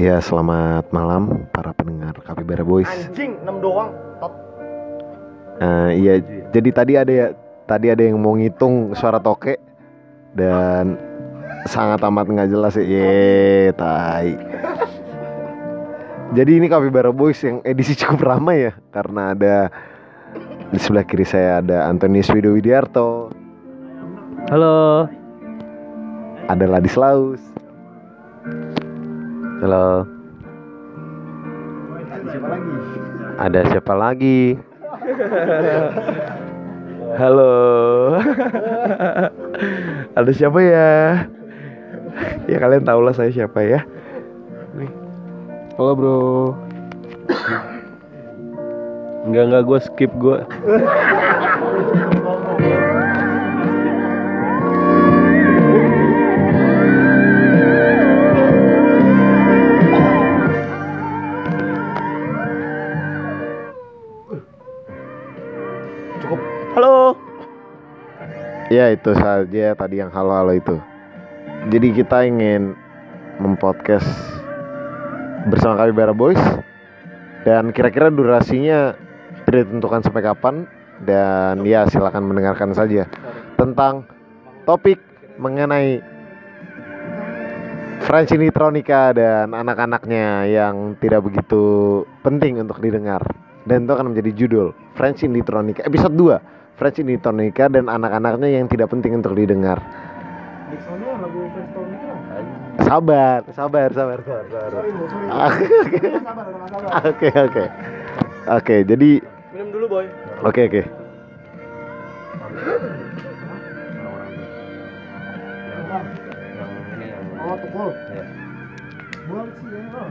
Ya, selamat malam para pendengar Kapibara Boys. Anjing, 6 doang. Tot. Eh, iya, jadi tadi ada ya, tadi ada yang mau ngitung suara toke dan sangat amat nggak jelas ya. Ye, tai. Jadi ini Kapibara Boys yang edisi cukup ramai ya karena ada di sebelah kiri saya ada Antonius Wido Widiarto, Halo. ada Ladislaus, Halo. Ada siapa lagi? Halo. Ada siapa ya? Ya kalian tau lah saya siapa ya. Halo bro. Enggak enggak gue skip gue. Ya itu saja tadi yang halo-halo itu. Jadi kita ingin mempodcast bersama Kapibara Boys. Dan kira-kira durasinya tidak ditentukan sampai kapan. Dan ya silakan mendengarkan saja tentang topik mengenai French Electronica dan anak-anaknya yang tidak begitu penting untuk didengar. Dan itu akan menjadi judul French Electronica episode 2 French Electronica dan anak-anaknya yang tidak penting untuk didengar sabar sabar sabar sabar. Oke. Oke oke oke jadi Minum dulu, Boy. oke oke Oh, tukul. Balik sih ya, bro.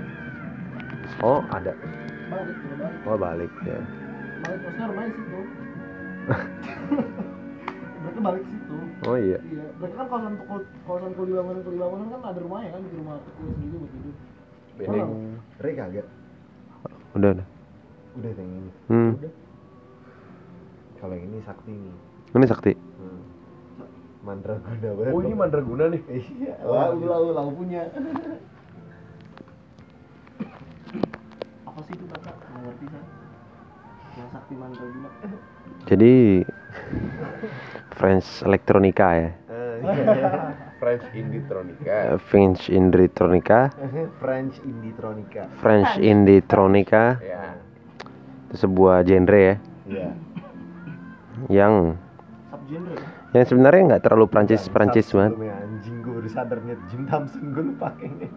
Oh ada. Oh balik ya. Balik, maksudnya rumahnya situ. Berarti balik situ. Oh iya. Iya, berarti kan kawasan tukul, kawasan kuli bangunan kuli bangunan kan ada rumahnya kan di rumah tukul sendiri buat tidur. Bening Re kagak Udah udah. udah yang ini Hmm. kalau yang ini sakti nih Ini sakti. hmm. mandraguna banget Oh ini mandraguna nih. iya Lau, lau, lau punya. Apa sih itu kakak? Nggak ngerti saya. Yang sakti mandraguna. Jadi French Electronica ya. French Indietronica Eh, French Indietronica, French Indietronica French Indietronica ya itu sebuah genre ya iya yang Subgenre. yang sebenarnya nggak terlalu Prancis Prancis banget. Anjing gue udah sadar nih Jim Thompson gue lupa pakainya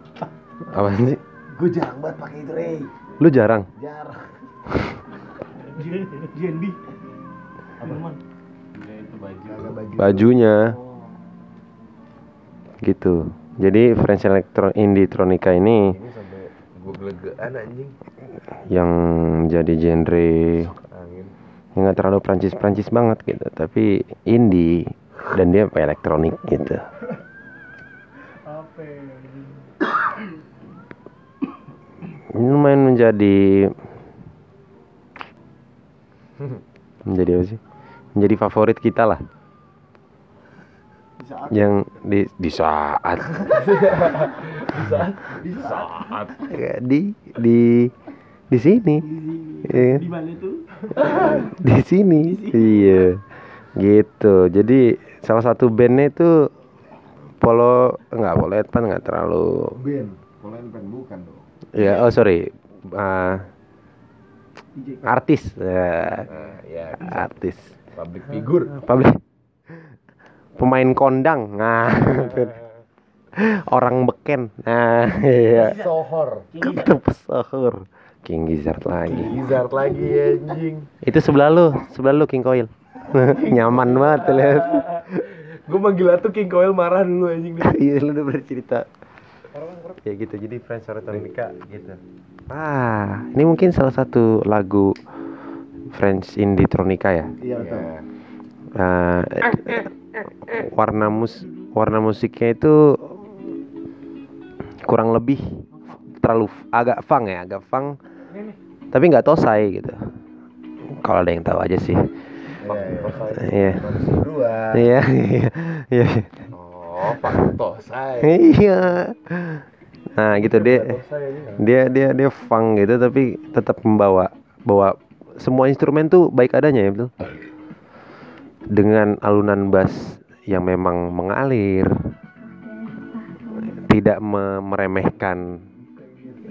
Apa sih? gue jarang banget pakai itu Ray Lu jarang. jarang JNB. Apa man? Kagak baju Bajunya Oh. gitu. Jadi French Electro Indietronica ini anjing yang jadi genre yang nggak terlalu Prancis Prancis banget gitu, tapi indie dan dia apa elektronik gitu. Ya? Ini lumayan menjadi menjadi apa sih? Menjadi favorit kita lah. Di saat? Yang di di saat. Di saat? Di saat? Ya, di di di sini. Iya. di mana tuh? di sini. Iya. Gitu. Jadi salah satu bandnya itu polo enggak polo Edpan nggak terlalu Ben Polen pen bukan dong. Ya oh sorry. Ah, DJ artis. Nah, ya artis. Public figure. Public. Pemain kondang. Nah orang beken. Nah iya. Sohor ketep sahur King Gizzard lagi. Lizard lagi anjing. Itu sebelah lu sebelah lu King Coil nyaman banget lihat. Gue manggil tuh King Coil marah dulu anjing. Iya lu udah bercerita ya gitu jadi French Electronica gitu. Ah ini mungkin salah satu lagu French Indietronica ya? Iya betul. Ah, warna mus warna musiknya itu kurang lebih terlalu agak funk ya agak nih. tapi nggak tosai gitu. Kalau ada yang tahu aja sih. Iya iya iya oh faktor saya iya. Nah, gitu dia. Dia dia dia funk gitu tapi tetap membawa bawa semua instrumen tuh baik adanya ya betul. Dengan alunan bass yang memang mengalir, tidak me- meremehkan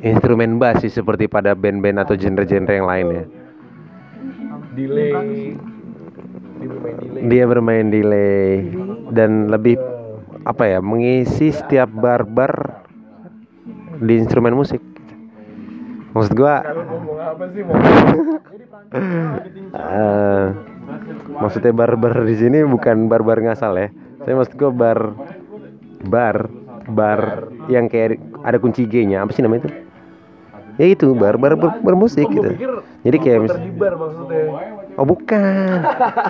instrumen bass sih seperti pada band-band atau genre-genre yang dia bermain delay. Dia bermain delay dan lebih apa ya mengisi setiap bar-bar di instrumen musik. Maksud gua eh, maksudnya bar-bar di sini bukan bar-bar ngasal ya. Saya maksud gua bar bar bar yang kayak ada kunci G-nya apa sih namanya itu? Ya itu bar bar bar, bermusik gitu. Jadi kayak mis- di bar maksudnya oh bukan.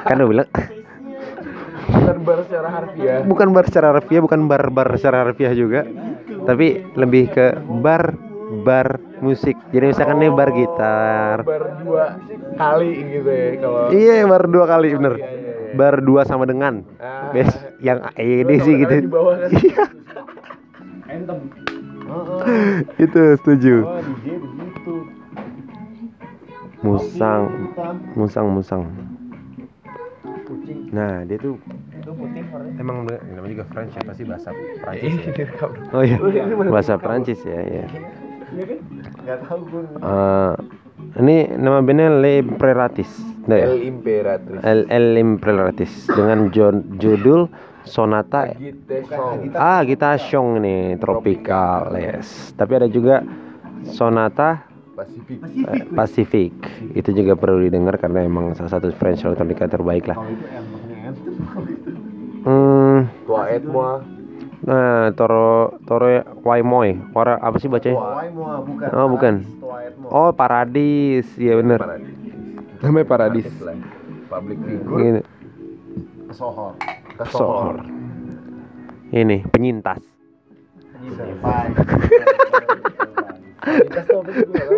Kan udah bilang bukan bar secara harfiah bukan bar secara harfiah, bukan bar-bar secara harfiah juga, tapi lebih ke bar bar musik. Jadi misalkan nih bar gitar. bar dua kali gitu ya kalau Iya, bar dua kali bener. Iya, iya, iya. Bar dua sama dengan. Ah. Bes, yang ED sih gitu. Di bawah kan. Iya, Anthem. itu setuju. oh DJ begitu Musang, musang, musang. Nah, dia tuh Itu putih warnanya. emang namanya juga French ya pasti bahasa Prancis ini ya. direkam Oh iya, bahasa Prancis ya, ya. nggak tahu gue Eh, ini nama bandnya Le Imperatrice. Nah, ya? El Imperatrice El, El Imperatrice dengan judul Sonata Ah, kita Song nih, Tropical, yes. Tapi ada juga Sonata Pasifik eh, Pacific. Itu juga perlu didengar karena emang salah satu French electronica terbaik lah. Hmm, Tua nah, Toro Toro Waimoy. Wara apa sih bacanya? Waimoa bukan. Oh, bukan. Oh, Paradis. Iya bener. Paradis Namanya Paradis. public figure Gini, Sohor. Sohor. Ini penyintas.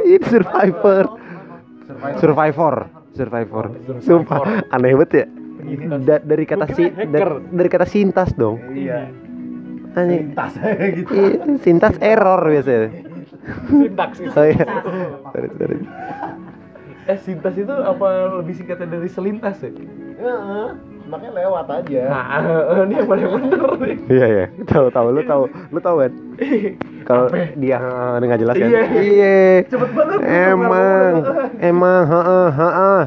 Itu survivor. Survivor. Survivor. Sumpah aneh banget ya. Da- dari kata si da- dari kata sintas dong. Iya. Anjing. Tas gitu. Iya, sintas error biasanya. sintaks Oh iya. Sorry, sorry. eh sintas itu apa lebih singkatnya dari selintas ya Heeh. Makanya lewat aja. nah ini yang paling bener nih Iya iya. Tahu tahu lu tahu lu tahu kan? Kalau dia eh, nggak jelas kan? Iya. Iya. cepet banget Emang, emang, heeh, heeh.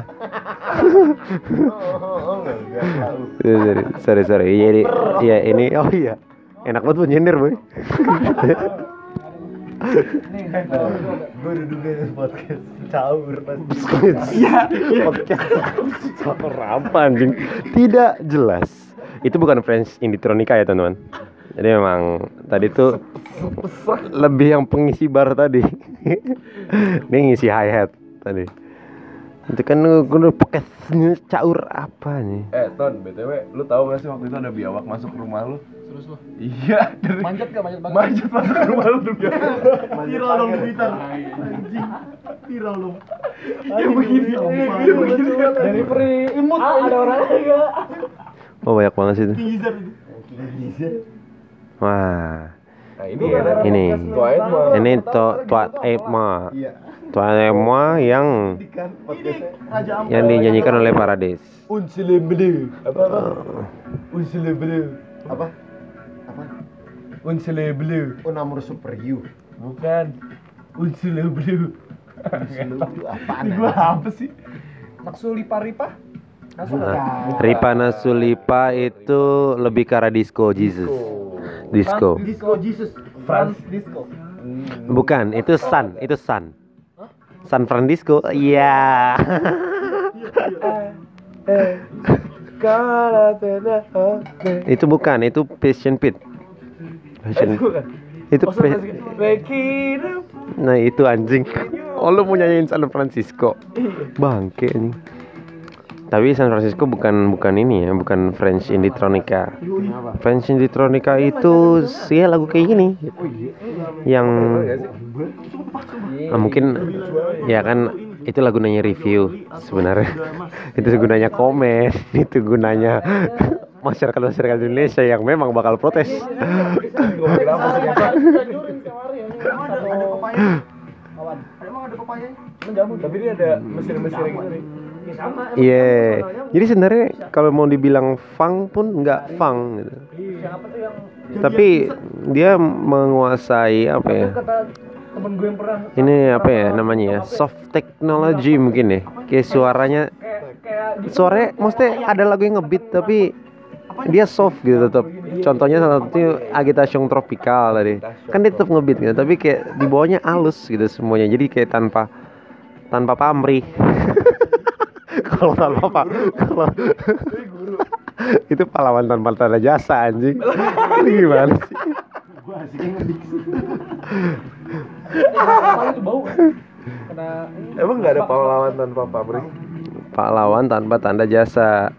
Oh, enggak tahu. Sorry, sorry, sorry. Jadi, ya ini, oh iya, enak banget buat nyindir boy. Gue udah duga podcast caur pasti. Iya, podcast. Caur apa anjing? Tidak jelas. Itu bukan French Inditronica ya teman-teman. Jadi memang tadi tuh lebih yang pengisi bar tadi. Ini ngisi hi hat tadi. Itu kan gue udah podcast caur apa nih? eh ton btw lu tahu gak sih waktu itu ada biawak masuk rumah lu Terus lu iya dari manjat gak manjat banget? manjat masuk rumah lu tuh biawak Viral dong di Twitter. Anjing. Viral dong. ya begini ya begini Dari peri imut ah, ada orangnya enggak? Oh banyak banget sih itu. Wah, nah ini ya ini, tua ini to tuat Emma, Iya. Yang Kan podcastnya. Raja Ampat. yang dinyanyikan oleh Paradis. unsile belu apa apa unsile Apa? Apa? unsile belu Oh, super you. bukan unsile Itu apaan? ini gua apa sih Naksu lipa-ripa. Nah, Ripana Sulipa itu lebih ke arah disco Jesus. Disco. Disco Jesus. Franz Disco. Bukan, itu Sun, itu Sun. San Francisco. Iya. itu bukan, itu Passion Pit. Passion. Itu pa- Nah, itu anjing. Oh, lu mau nyanyiin San Francisco. Bangke anjing. Tapi San Francisco bukan bukan ini ya, bukan French Inditronica. French Inditronica itu sih ya lagu kayak gini. Yang Ah, mungkin ya kan itu lagu nanya review sebenarnya. itu gunanya komen, itu gunanya masyarakat masyarakat Indonesia yang memang bakal protes. Emang ada jamu, tapi dia ada mesin-mesin gitu. Ya sama. Iya. personalnya Jadi sebenarnya kalau mau dibilang funk pun nggak funk gitu. Siapa tuh yang Tapi dia menguasai apa ya? kata temen gue yang pernah Ini apa ya namanya ya? Soft technology mungkin ya. Kayak suaranya kayak di suaranya maksudnya ada lagu yang ngebeat tapi dia soft gitu tetap. Contohnya salah satunya Agitation Tropical tadi. Kan dia tetap ngebeat gitu, tapi kayak di bawahnya halus gitu semuanya. Jadi kayak tanpa tanpa pamrih. kalau tanpa apa? Kalau itu pahlawan tanpa tanda jasa anjing. Ini gimana sih? gua ngedik. Itu bau? Emang nggak ada pahlawan tanpa pabrik? Pahlawan tanpa tanda jasa.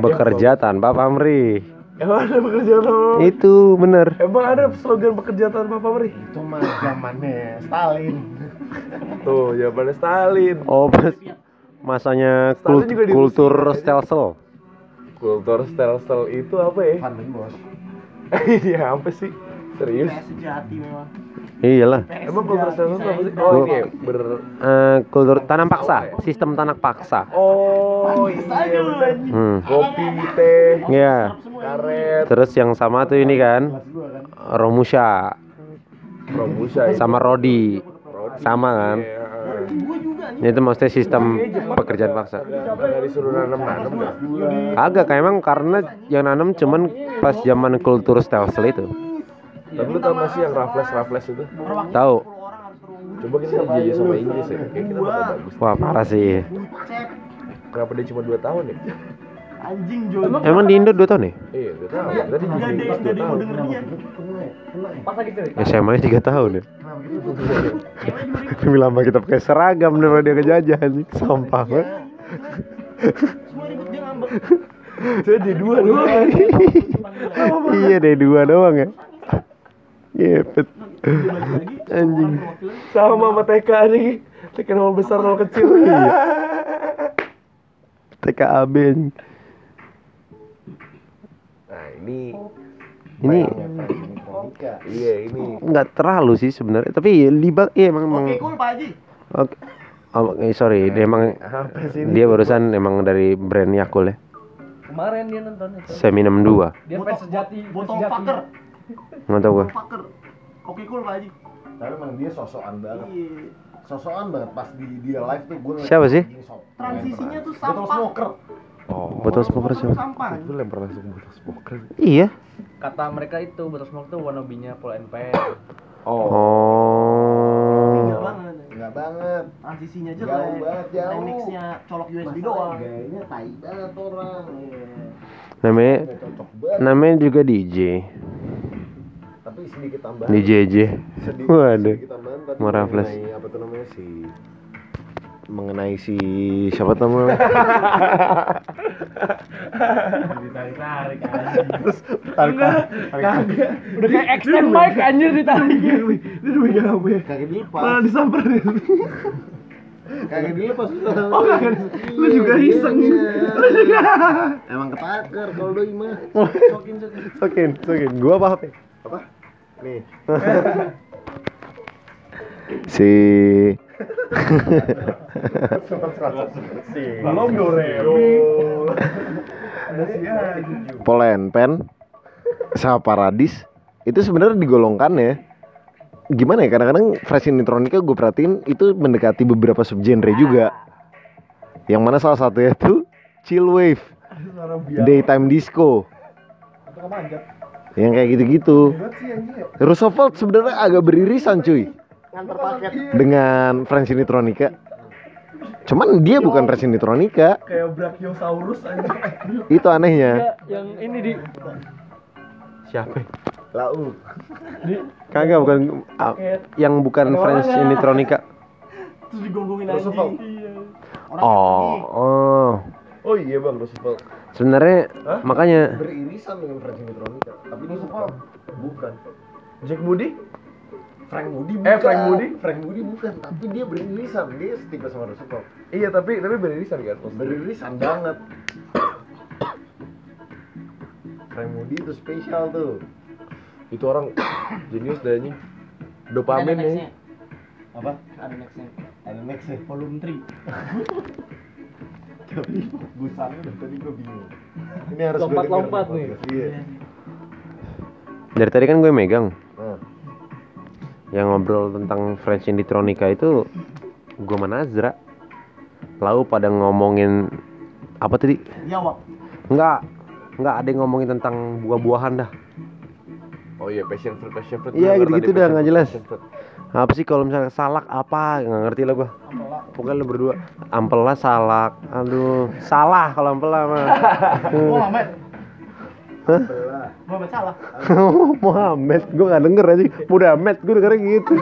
Bekerja tanpa pamrih. Emang ada bekerja tanpa Itu bener. Emang ada slogan bekerja tanpa pabrik? Itu mah zamannya Stalin. Tuh, jawabannya Stalin. Oh, pas masanya kult- juga kultur Rusia, stelsel. Kultur stelsel itu apa ya? Den Bosch. Iya, apa sih? Serius? Sejati memang. Iyalah. Emang kultur stelsel itu apa sih? saya Oh, ini ya, ber... Eh, kultur tanam paksa, sistem tanam paksa. Oh, iya. Hmm. Kopi, teh, Iya. karet, Terus yang sama tuh ini kan Romusha Robusta ya. sama Rodi. Sama kan? Juga nih. Itu maksudnya sistem pekerjaan paksa. Agak kayak emang karena yang nanam cuman pas zaman kultur stelsel itu. Tapi lu tau gak sih yang Raffles Raffles itu? Tahu. Coba kita jadi sama Inggris ya, kayak kita bakal bagus. Wah, parah sih. Kenapa dia cuma 2 tahun ya? Anjing Jon. Emang di Indo 2 tahun ya? Iya, 2 tahun. Tadi di enggak 2 ada yang mau tahun. denger dia. Pas lagi. SMA nya 3 tahun ya? Lebih lama kita pakai seragam daripada dia ngejajah anjing. Sampah banget. Semua ribut dia ngambek. Jadi dua doang. iya deh dua doang ya. Ngepet. Anjing. Sama sama TK nih. TK nol besar nol kecil. Iya. TKAB anjing. Nah, ini Ini iya ini. nggak terlalu sih sebenarnya, tapi libat iya emang emang. Oke, cool Pak Haji. Oke. Oh, eh, sorry, dia emang Apa sih ini? dia barusan emang dari brand Yakul ya. Kemarin dia nonton itu. Seminem 2. Dia fans sejati, botol fucker. Nggak tahu gua. Botol fucker. Oke, cool Pak Haji. Tapi emang dia sosokan banget. Iya. Sosokan banget pas di dia live tuh gue Siapa sih? Transisinya tuh Botol sampah. smoker. Oh, Botol smoker siapa? sampah. Itu lempar langsung botol smoker. Iya. kata mereka itu botol smoke tuh wannabe-nya Paul NP Oh. Enggak Oh. banget. Enggak banget. Transisinya Jauh jelek. banget, jauh. Tekniknya colok USB doang. Gayanya tai banget orang. Namanya namanya juga DJ. Tapi sedikit tambahan. DJ aja. Sedikit, Waduh. sedikit tambahan tadi mengenai apa tuh namanya si mengenai si siapa namanya? Ditarik-tarik anjing. udah kayak extend mic anjir ditarik Ini udah megang apa ya? Kagak dilepas. Malah disamperin. Kagak dilepas. Oh, kagak. Lu juga iseng. Emang ketaker kalau doi mah. Sokin sokin. Sokin, sokin. Gua apa HP? Apa? Nih. si Belum Polen Pen sama Paradis. Itu sebenarnya digolongkan ya gimana ya kadang-kadang Fresh Nitronica gue perhatiin itu mendekati beberapa subgenre juga. Yang mana salah satunya tuh chill wave daytime disco. Yang kayak gitu-gitu. Roosevelt sebenarnya agak beririsan cuy dengan French Nitronica cuman dia bukan French Nitronica kayak Brachiosaurus aja. itu anehnya yang ini di Siapa? lau Kagak bukan ah, yang bukan French Nitronica. Terus digonggongin anjing. Oh, oh. Oh iya bang Roosevelt. Sebenarnya Hah? makanya beririsan dengan French Nitronica tapi suka bukan Jack Moody? Frank Moody bukan. Eh, Frank Moody? Frank Moody bukan tapi dia beririsan dia setipe sama Roosevelt Iya tapi tapi beririsan kan? beririsan banget Frank Moody itu spesial tuh Itu orang jenius deh anjing. Dopamin ya. Apa? Ada nextnya. Ada next ya. Volume 3. Tapi busanya dari tadi gue bingung. Ini harus Lompat-lompat denger nih. podcast. Iya. Dari tadi kan gue megang Nah, yang ngobrol tentang French Inditronica itu gue Manazra. Lalu pada ngomongin apa tadi? Jawab. Enggak, enggak ada yang ngomongin tentang buah-buahan dah. Oh iya, passion fruit, passion fruit. Iya, gitu-gitu dah, nggak jelas. Apa sih kalau misalnya salak apa? Nggak ngerti lah gua. Pokoknya lu berdua. Ampela salak. Aduh, salah kalau ampela mah. Muhammad. Hah? Muhammad salah. Muhammad, gua nggak denger aja. Muhammad, gua dengernya gitu.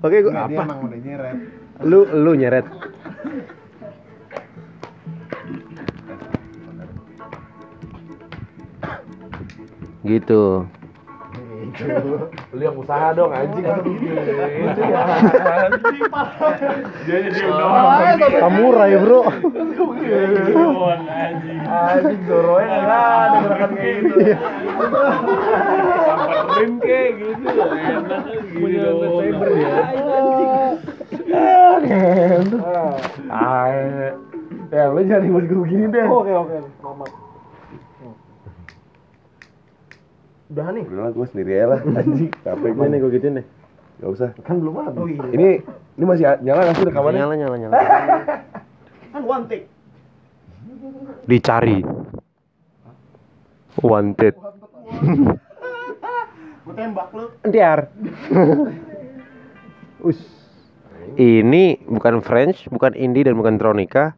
Oke, gua nggak, dia apa? emang udah nyeret. Lu lu nyeret. Gitu. Lu yang usaha dong anjing. Itu ya. Dia jadi udah. Samurai, Bro. Anjing Zoronya enggak ada gerakan kayak gitu. Samperin kayak gitu. Enak Punya gitu. lightsaber ya. Ah. Ya, lu jangan ribut gue begini deh. Oke oke. Mama. Udah nih. Udah lah, gue sendiri aja lah. Anjing, capek gue. gue gituin deh. Gak usah. Kan belum ada. Oh iya. Ini ini masih nyala nggak sih rekamannya? Nyala nyala nyala. Kan one take. Dicari. Wanted. Gue tembak lu. Diar. Us. Ini bukan French, bukan indie dan bukan Tronica.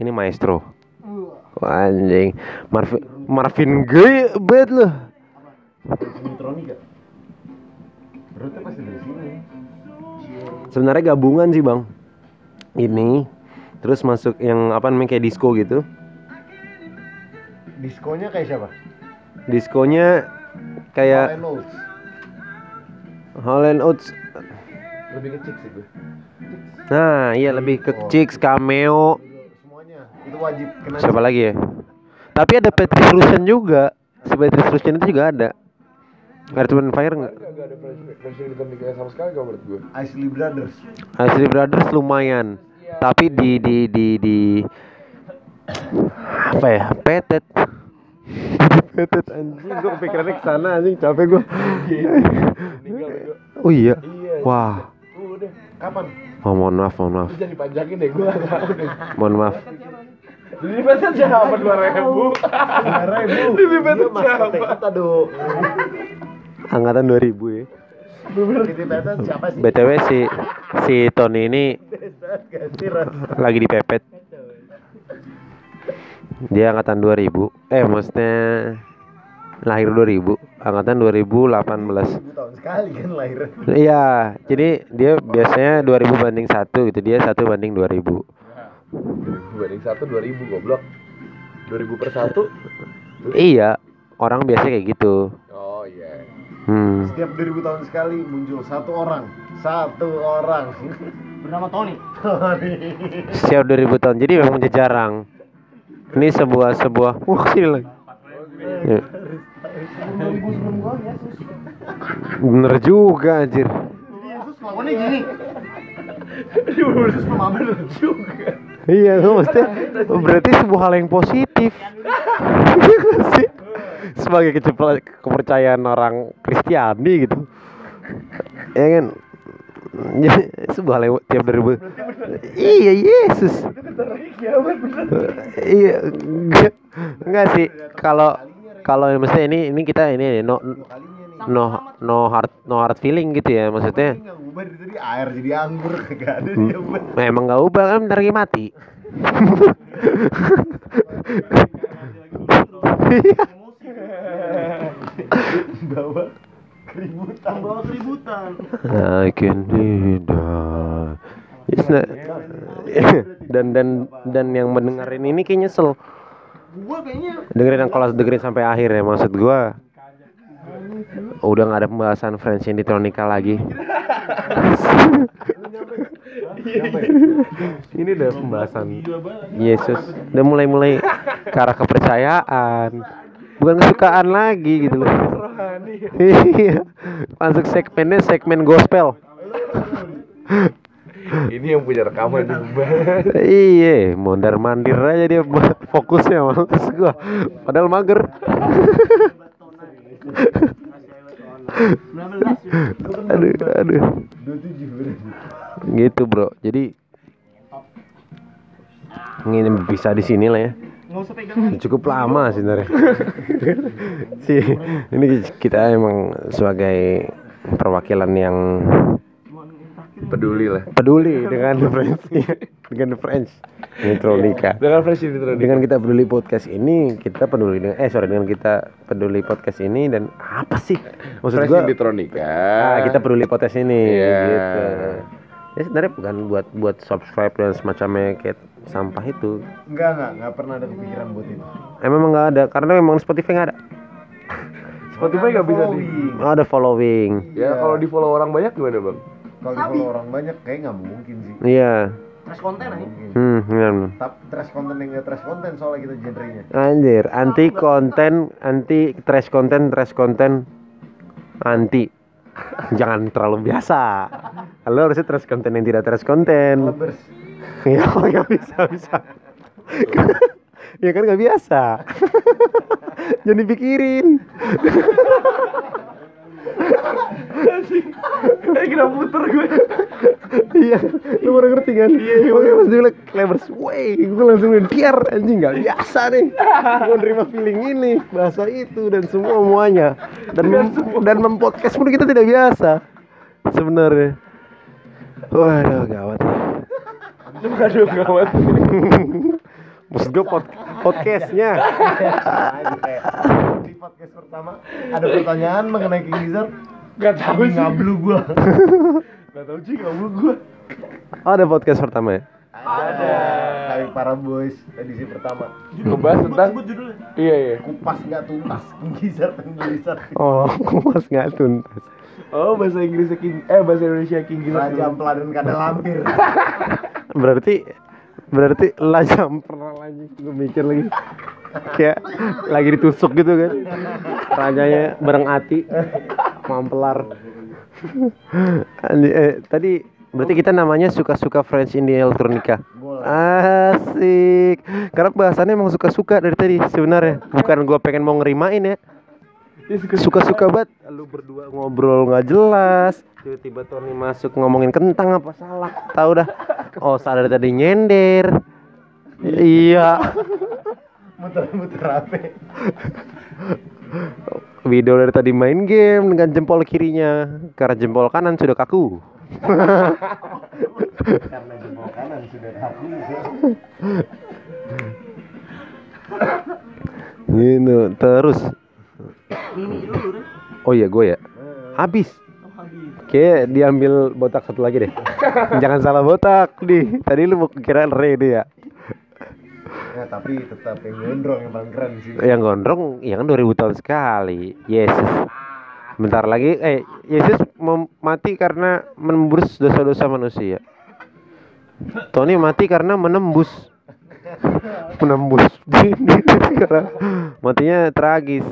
Ini maestro. Wah, anjing. Marvin Marvin Gaye bet loh. Pasti dari sini. Sebenarnya gabungan sih, Bang. Ini terus masuk yang apa namanya kayak disco gitu. Diskonya kayak siapa? Diskonya kayak Hall Oates. Lebih kecil sih gue. Nah, iya lebih ke Chicks, Cameo, Semuanya. Itu wajib kena. siapa lagi ya? Tapi ada Patrick Rushen juga. Si Patrick itu juga ada. Earth Wind and Fire nggak? Gak ada versi di Tronika sama sekali kalau menurut gue. Isley Brothers. Isley Brothers lumayan. Tapi di di di di apa ya? Petet. Petet anjing, gua kepikirannya ke sana anjing, capek gua. oh iya. Wah. Udah. Kapan? Oh, mohon maaf, mohon maaf. Jangan dipajakin deh, gue gak. Mohon maaf. Jadi pesan siapa dua ribu? Marah ibu. Ini betul Mas siapa? do. Angkatan 2000 ya. BTW si si Tony ini lagi dipepet. Dia angkatan 2000. Eh, maksudnya lahir 2000, angkatan 2018. Ibu tahun sekali kan lahir. Iya, jadi dia biasanya 2000 banding 1 gitu. Dia 1 banding 2000. Banding satu dua ribu goblok. Dua ribu per satu. Iya, orang biasa kayak gitu. Oh iya. Hmm. Setiap 2000 tahun sekali muncul satu orang. Satu orang. Bernama Tony. Setiap 2000 tahun. Jadi memang jarang. Ini sebuah sebuah wah lagi. Ya. Sebelum 2000 sebelum gua Yesus. Bener juga anjir. Yesus lawannya gini. Yesus mama bener juga. Iya, itu maksudnya berarti sebuah hal yang positif. Iya nggak sih? Sebagai kecepla- kepercayaan orang Kristiani gitu. Ya kan? Ya, sebuah yang tiap dari Iya, Yesus. Iya, enggak, enggak sih. Kalau kalau maksudnya ini ini kita ini no no no hard no hard feeling gitu ya maksudnya. Ubah dari air jadi anggur ada Hmm. dia ubah. Memang nggak ubah kan lagi mati. Bawa keributan. Membawa keributan. I can be the- It's not- dan dan dan yang mendengarin ini kayak nyesel. Gua kayaknya dengerin yang kelas dengerin sampai akhir ya maksud gua. Udah nggak ada pembahasan French Inditronica lagi. Ini udah pembahasan Yesus. Udah mulai-mulai ke arah kepercayaan bukan kesukaan lagi gitu loh iya masuk segmennya segmen gospel Ini yang punya rekaman juga. Iya, mondar mandir aja dia fokusnya mampus gua. Padahal mager. 19 aduh, aduh. Gitu, Bro. Jadi ini bisa di sini lah ya. Nggak usah pegang Cukup lama sebenarnya. sih, ini kita emang sebagai perwakilan yang Peduli lah. peduli dengan French dengan French Electronica. Dengan fresh ini terus. Dengan kita peduli podcast ini, kita peduli dengan eh sorry dengan kita peduli podcast ini dan apa sih? Maksud Fresh gua Electronica. ah, kita peduli podcast ini Iya. gitu. Ya sebenarnya bukan buat buat subscribe dan semacamnya kayak sampah itu. Enggak, enggak, enggak pernah ada kepikiran buat itu. Eh, memang nggak ada karena memang Spotify nggak ada. Spotify nggak bisa di. Oh, ada following. Ya kalau di follow orang banyak gimana bang? Kalau di follow orang banyak kayak nggak mungkin sih. Iya. Trash konten aja Mungkin. Hmm, benar. Tapi trash konten yang nggak trash konten soalnya kita genrenya. Anjir, anti konten, anti trash konten, trash konten, anti. Jangan terlalu biasa. Lo harusnya trash konten yang tidak trash konten. Lebers. Ya, nggak bisa, bisa. ya kan nggak biasa. Jangan dipikirin. Eh kena puter gue. Iya, lu baru ngerti kan? Iya, iya. Makanya pas dia bilang clevers, wey, gue langsung bilang biar anjing nggak biasa nih. Gue nerima feeling ini, bahasa itu dan semua semuanya. Dan mem dan mempodcast pun kita tidak biasa sebenarnya. Waduh, gawat. Aduh gawat. Maksud gue pod podcastnya. Di podcast pertama ada pertanyaan mengenai King Lizard. Gak tahu sih. Ngablu gua. Gak tahu sih kamu gue. Oh, ada podcast pertama ya? Ada. Kami para boys edisi pertama. Ngebahas tentang. Iya iya. Kupas nggak tuntas King Lizard King Lizard. Oh, mas nggak tuntas. Oh bahasa Inggrisnya King. Eh bahasa Indonesia King gitu. Raja Ampeladan kadal lampir. Berarti berarti lajam pernah lagi gue mikir lagi. Kayak lagi ditusuk gitu kan. Rajanya bareng ati mampelar. Eh, tadi berarti kita namanya suka-suka French Indie Electronica. Boleh. asik. Karena bahasannya emang suka-suka dari tadi sebenarnya. Bukan gua pengen mau ngerimain ya suka-suka banget. Lu berdua ngobrol nggak jelas. Tiba-tiba Tony masuk ngomongin kentang apa salah? Tahu dah. Oh sadar tadi nyender. Iya. Muter-muter HP. video dari tadi main game dengan jempol kirinya. Karena jempol kanan sudah kaku. Karena jempol kanan sudah kaku. gitu terus Dulu deh oh iya gue ya habis Oh habis Kayak diambil botak satu lagi deh. Jangan salah botak nih. Tadi lu mau kira re deh ya. Ya tapi tetap yang gondrong yang paling keren sih. Yang gondrong ya kan 2000 tahun sekali. Yesus. Bentar lagi eh Yesus mati karena menembus dosa-dosa manusia. Tony mati karena menembus menembus karena matinya tragis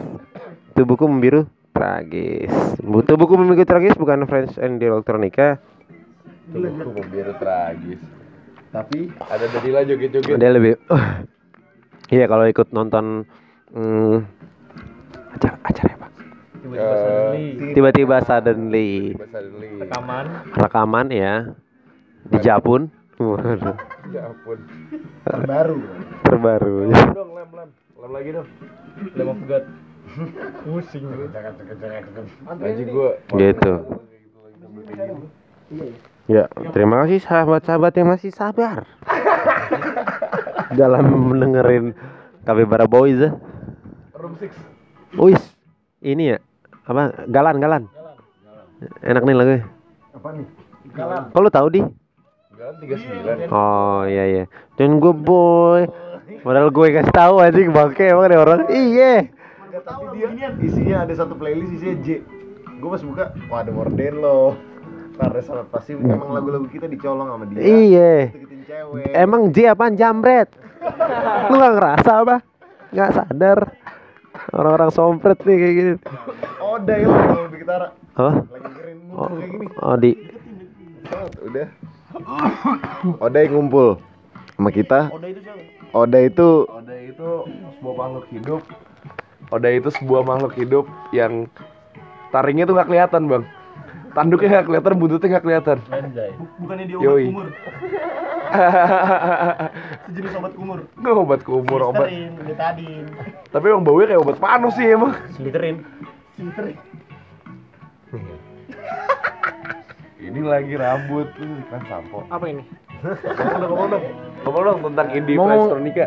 tubuhku membiru tragis Bu- tubuhku membiru tragis bukan French and the Electronica Tubuhku biru tragis. Tapi Ada Danila joget-joget. dia lebih iya kalau ikut nonton hmm, acara acara apa Tiba-tiba suddenly tiba-tiba suddenly. Rekaman rekaman ya di Japun Waduh, ampun. terbaru. terbaru Lem dong, lem, lem. Lem lagi dong. Lem of God Pusing gue. Anjing gua. Gitu. Ya, terima kasih sahabat-sahabat yang masih sabar dalam mendengerin Kabebara Boys ya. Room 6. Wis, ini ya apa? Galan, galan. Enak nih lagunya. Apa nih? Kok lu tahu di? Galan 39. Oh iya iya. Dan gue boy. Padahal gue kasih tahu anjing bangke emang ada orang. Iya. Enggak, tapi dia isinya ada satu playlist isinya J. Gue pas buka, wah ada Morden lo. Karena sangat pasti emang lagu-lagu kita dicolong sama dia. Iya. Emang J apaan jambret? Lu gak ngerasa apa? Gak sadar. Orang-orang sompret nih kayak gini. Oh, udah ya kalau lebih ketara. Apa? Lagi keren Oh, kayak gini. oh di udah. Odai ngumpul sama kita. Oda itu siapa? Oda itu Oda itu sebuah makhluk hidup. Oda itu sebuah makhluk hidup yang taringnya tuh nggak kelihatan bang. Tanduknya nggak kelihatan, buntutnya nggak kelihatan. Bu- Bukannya dia obat Yoi. kumur. Sejenis obat kumur. Nggak obat kumur, obat. Betadin. Tapi emang baunya kayak obat panas sih emang. Sliterin. Sliterin. Ini lagi rambut tuh iklan sampo. Apa ini? Ngomong dong, ngomong dong. Ngomong dong tentang indie Mau- elektronika.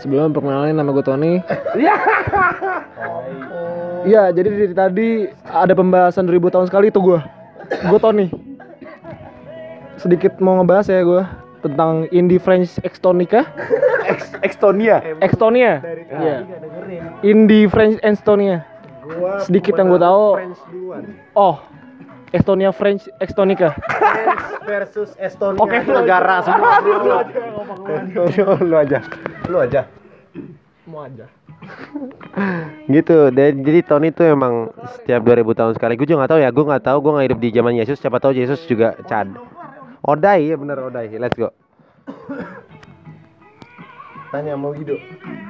Sebelum perkenalan nama gue Tony. Iya, jadi dari tadi ada pembahasan 2000 tahun sekali itu gue. Gue Tony. Sedikit mau ngebahas ya gue tentang indie French Extonica. Ex Extonia. Extonia. Iya. Indie French Estonia. Sedikit yang gue tahu. Oh, Estonia French Extonica. versus Estonia. Oke, itu negara semua. Lu aja. Lu aja. Mau aja. Gitu. Dan jadi Tony tuh emang setiap 2000 tahun sekali. Gue juga nggak tahu ya. Gue nggak tahu. Gue nggak hidup di zaman Yesus. Siapa tahu Yesus juga Chad. Odai ya bener Odai. Let's go. Tanya mau hidup.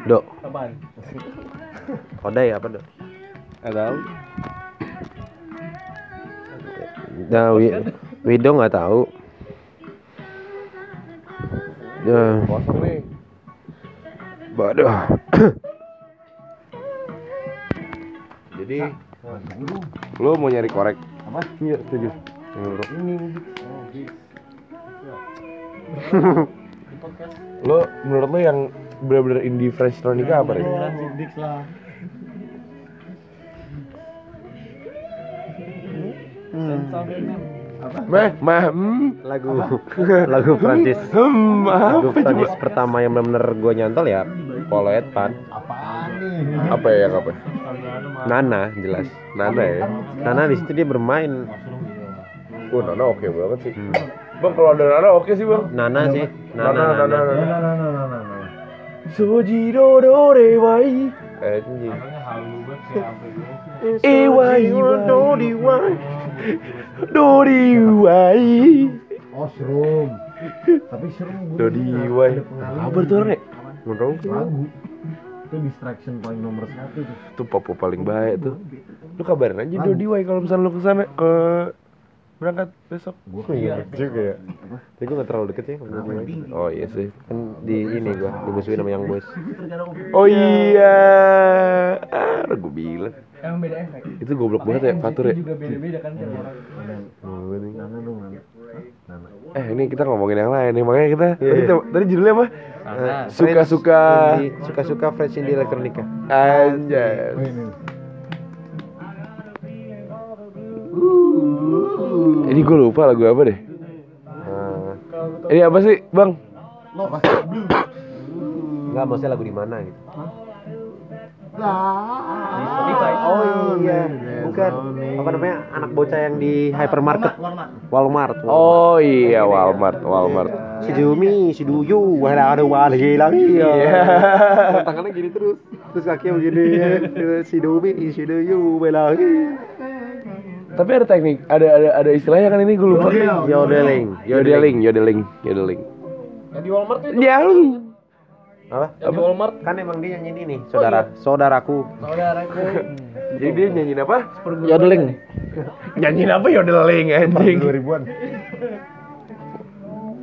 Do. Apaan? Odai apa do? Nggak tahu. Nah, Wi Wido nggak tahu. Ya, Kosong nih. Bodoh. Jadi lu mau nyari korek? Apa? Iya, setuju. Lo menurut lo yang benar-benar indie French elektronika apa nih? Dix lah. Meh, meh, hmm, lagu lagu Prancis. hmm, Lagu? Prancis pertama yang benar-benar gue nyantol ya Polo Pan. Apa ya, yang apa? Nana jelas. Nana ya? Nana di situ dia bermain. Oh, Nana oke banget sih. Hmm. Bang, kalau ada Nana oke sih, Bang. Nana sih. Nana, Nana, Nana, Nana. Nana. Sojiro do re wai. Anjing. E wai do di wai. Do di wai. Oh, serum. Tapi serum Do di wai. Apa tuh, Rek? Menurut lagu. Itu distraction paling nomor satu tuh. Itu popo paling baik tuh. Lu kabarin aja Dodi Wai kalau misalnya lu ke sana ke berangkat besok. Oh iya juga ya. Tapi gue gak terlalu deket ya sama Dodi Wai. Oh iya sih. Kan di ini gua dimusuhin sama yang boys. Oh iya. Ah, gue bilang. Emang beda efek. Itu goblok banget ya Fatur ya. juga beda-beda kan tiap orang. Nana dong, Nana. Nana. Eh ini kita ngomongin yang lain nih makanya kita tadi, tadi judulnya apa? Suka-suka Indie- Suka-suka French Indie Electronica. Anjay. Ini gue lupa lagu apa deh. Nah, Ini apa sih, Bang? enggak maksudnya lagu di mana gitu. Spotify. Oh iya, bukan. Apa namanya? Anak bocah yang di hypermarket. Walmart. Walmart. Oh iya, Walmart, Walmart. Si Jumi, si Duyu, wah ada wali lagi ya. Iya. Tangannya gini terus, terus kakinya begini. si Dumi, si Duyu, lagi. Tapi ada teknik, ada ada ada istilahnya kan ini gue lupa. Yodeling, Yodeling, yodeling, yodeling. Yang di Walmart itu. Ya lu. Apa? Yang di Walmart. Kan emang dia nyanyi ini, saudara, saudaraku. Saudaraku. Jadi dia nyanyiin apa? Yodeling. Nyanyiin apa yodeling anjing? 2000-an.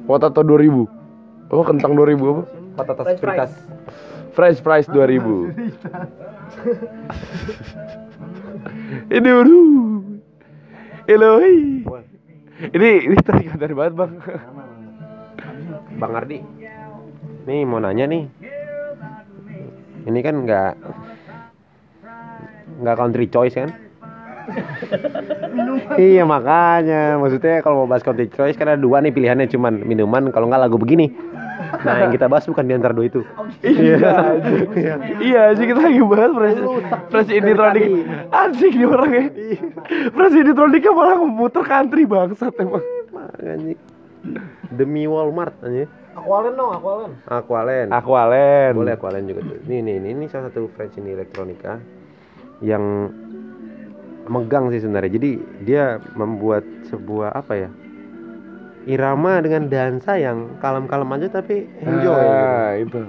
Potato 2000. Apa kentang 2000 apa? Fries. fritas. French fries 2000. Ini baru. Elohi. Ini ini tadi banget bang. Bang Ardi. Nih mau nanya nih. Ini kan nggak nggak country choice kan? iya makanya maksudnya kalau mau bahas country choice kan ada dua nih pilihannya cuman minuman kalau nggak lagu begini. Nah yang kita bahas bukan di antara dua itu. Iya, iya, iya sih kita lagi bahas fresh fresh Indie Anjing nih orangnya. Fresh Indie malah muter country bangsat emang. Demi Walmart aja. Aqualen dong, Aqualen. Aqualen. Aqualen. Boleh Aqualen juga tuh. Nih nih ini, ini salah satu French ini elektronika yang megang sih sebenarnya. Jadi dia membuat sebuah apa ya? irama dengan dansa yang kalem-kalem aja tapi enjoy. Nah, itu.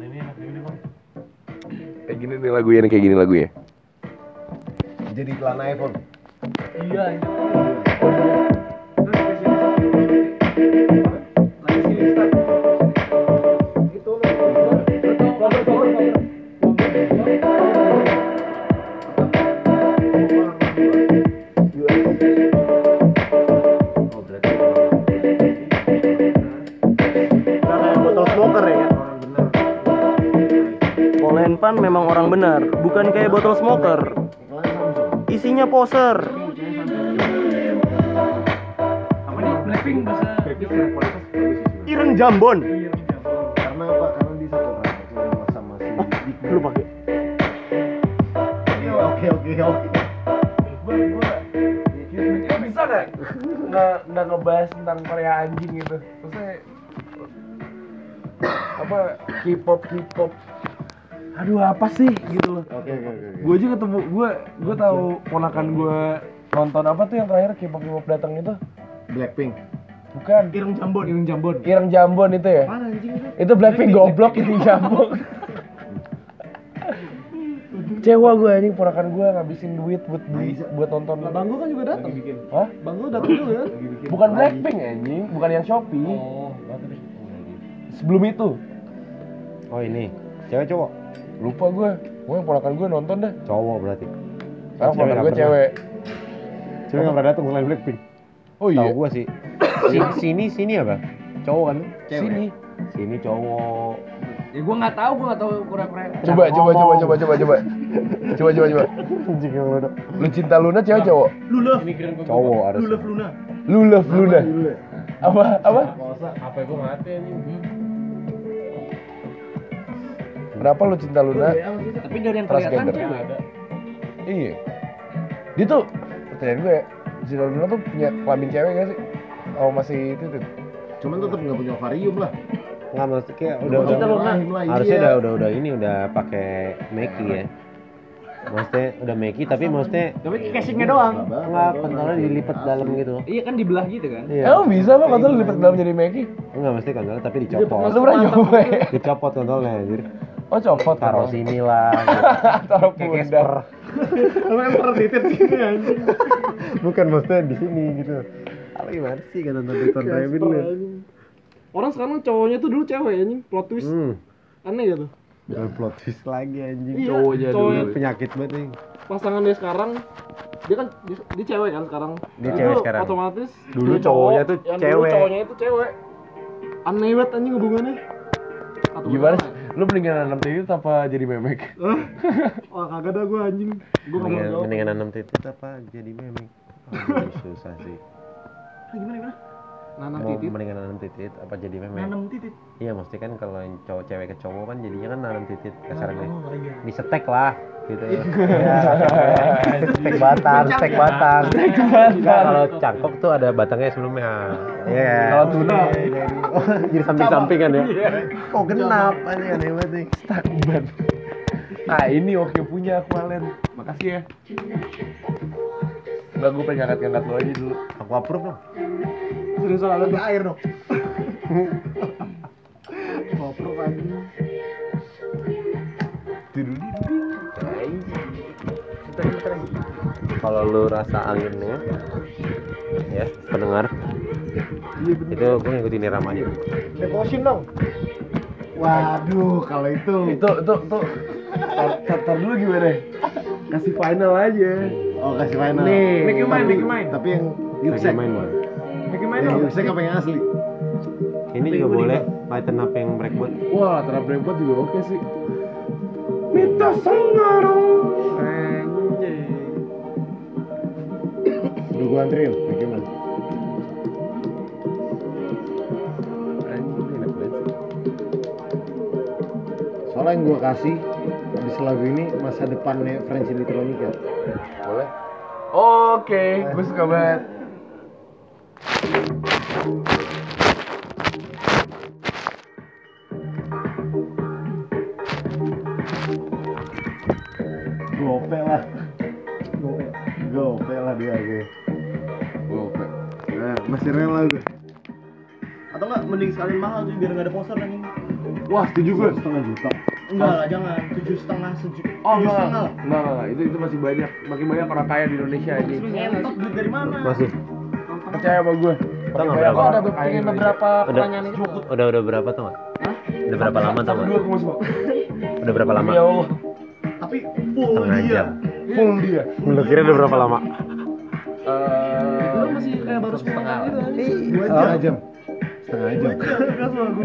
Ini enak ini bang. Kayak gini nih lagunya kayak gini lagunya. Jadi iklan iPhone. Iya. Bukan kayak botol smoker. Isinya poser. Ireng Jambon. Karena apa? Karena di satu rangka sama si Dik Lu pakai. Oke oke oke bisa nggak nggak nggak ngebahas tentang Korea anjing gitu maksudnya apa K-pop K-pop aduh apa sih? Gitu loh. Oke oke oke gue aja ketemu gue gue tahu ponakan gue nonton apa tuh yang terakhir K-pop K-pop datang itu? Blackpink. Bukan. Ireng Jambon. Ireng Jambon. Ireng Jambon itu ya? Mana anjing itu? itu Blackpink goblok itu Jambon. Cewa gue anjing ponakan gue ngabisin duit buat beli buat nonton. Bang gua kan juga datang. Hah? Bang gua datang juga. Kan? Bukan Blackpink anjing, bukan yang Shopee. Oh, Sebelum itu, Oh ini, cewek cowok? Lupa gue. Gue yang ponakan gue nonton dah. Cowok berarti. Sekarang Cewek ponakan gue pernah. cewek. Cewek nggak pernah datang selain Blackpink. Oh iya. Tahu gua sih. Sini, sini sini apa? Cowok kan? Sini. Sini cowok. Ya gua nggak tahu, gua nggak tahu Korea-Korea. Coba, coba, coba, coba, coba, coba. Coba, coba, coba. Yang lu cinta Luna cewek cowok? Lu love. Cowok harus. Lu love Luna. Lu love Luna. Apa? Apa? Apa gua mati? Kenapa lu cinta Luna? Tapi dari yang kelihatan cewek. Iya. Dia tuh, pertanyaan gue ya, cinta Luna tuh punya kelamin cewek gak sih? Oh masih itu tuh. Cuman tetap nggak punya ovarium lah Nggak maksudnya kayak udah udah rahim lah, harusnya iya. udah udah udah ini udah pakai Meki ya. Maksudnya udah Meki tapi maksudnya Tapi casingnya doang. enggak kontolnya dilipat dalam gitu. Iya kan dibelah gitu kan. Iya. Emang bisa lo kontol lipat dalam jadi Maggie? Enggak mesti kontolnya tapi dicopot. Lu pernah nyoba ya? Dicopot kontolnya anjir. Oh copot Taruh sini lah. Taruh Kayak pundak. Casper. Lu yang pernah titit sini anjing Bukan maksudnya di sini gitu. Apa gimana sih kata nonton Rabbit lu? Orang sekarang cowoknya tuh dulu cewek anjing, plot twist. Hmm. Aneh gitu. Udah plot twist lagi anjing. Iya, Cowoknya cowoknya dulu. Penyakit banget nih. pasangan dia sekarang dia kan dia, dia cewek kan sekarang. Dia Itu cewek sekarang. Otomatis Dulu cowoknya cowok, tuh yang cewek. Dulu cowoknya itu cewek. Aneh banget anjing hubungannya. Atau Gimana? Lu mendingan nanam titit apa jadi memek? Wah kagak ada gua anjing. Gua nggak mau Mendingan, jawab. mendingan nanam titit apa jadi meme? Aduh, susah sih. Gimana gimana? Nanam Mau titit. mendingan nanam titit apa jadi meme? Nanam titit. Iya, mesti kan kalau yang cowok cewek ke cowok kan jadinya kan nanam titit kasarnya. Oh iya. Disetek lah gitu. ya, stek batang, stek batang. Nah, kalau cangkok tuh ada batangnya sebelumnya. Iya. Kalau tuna. Iya, jadi, oh, samping-sampingan ya. Kok genap aneh aneh banget nih. Takban. Nah ini oke punya aku Valen. Makasih ya. Enggak gue pengen ngangkat-ngangkat lo aja dulu. Aku approve dong. Serius ada tuh. air dong Goblok anjing. Kalau lu rasa anginnya ya pendengar itu gue ngikutin irama aja Devotion dong Waduh kalau itu Itu itu itu. Tar, dulu gimana? Kasih final aja. Oh kasih final Nih. Make you mine, Tapi- make you mine. Tapi yang Lagi Yuksek main. Make you main Yang dong. Yuksek apa yang asli? ini juga boleh lighten up yang breakboard Wah, terap brempot juga oke sih. Mita Sanggaro. Gua anterin Bagaimana? Anjing enak banget sih. Soalnya yang gua kasih Habis lagu ini masa depannya French Electronica Boleh. Oke, gue suka banget. Gope lah masih rela gue Atau enggak mending sekalian mahal tuh biar nggak ada poster kan ini. wah setuju gue setengah juta Enggak lah, jangan. Tujuh setengah sejuta. Oh enggak, setengah lah. enggak, enggak, itu itu masih banyak, makin banyak orang kaya di Indonesia aja. Ngentot duit dari mana? Masih. Percaya sama gue. Tahu nggak berapa? Ada pengen Indonesia. beberapa Udah. pertanyaan itu. Udah udah berapa tuh? Udah berapa lama tuh. Udah berapa lama? Ya Allah, Tapi full dia. full dia. Lu kira udah berapa lama? Kayak baru setengah gitu dua setengah jam setengah jam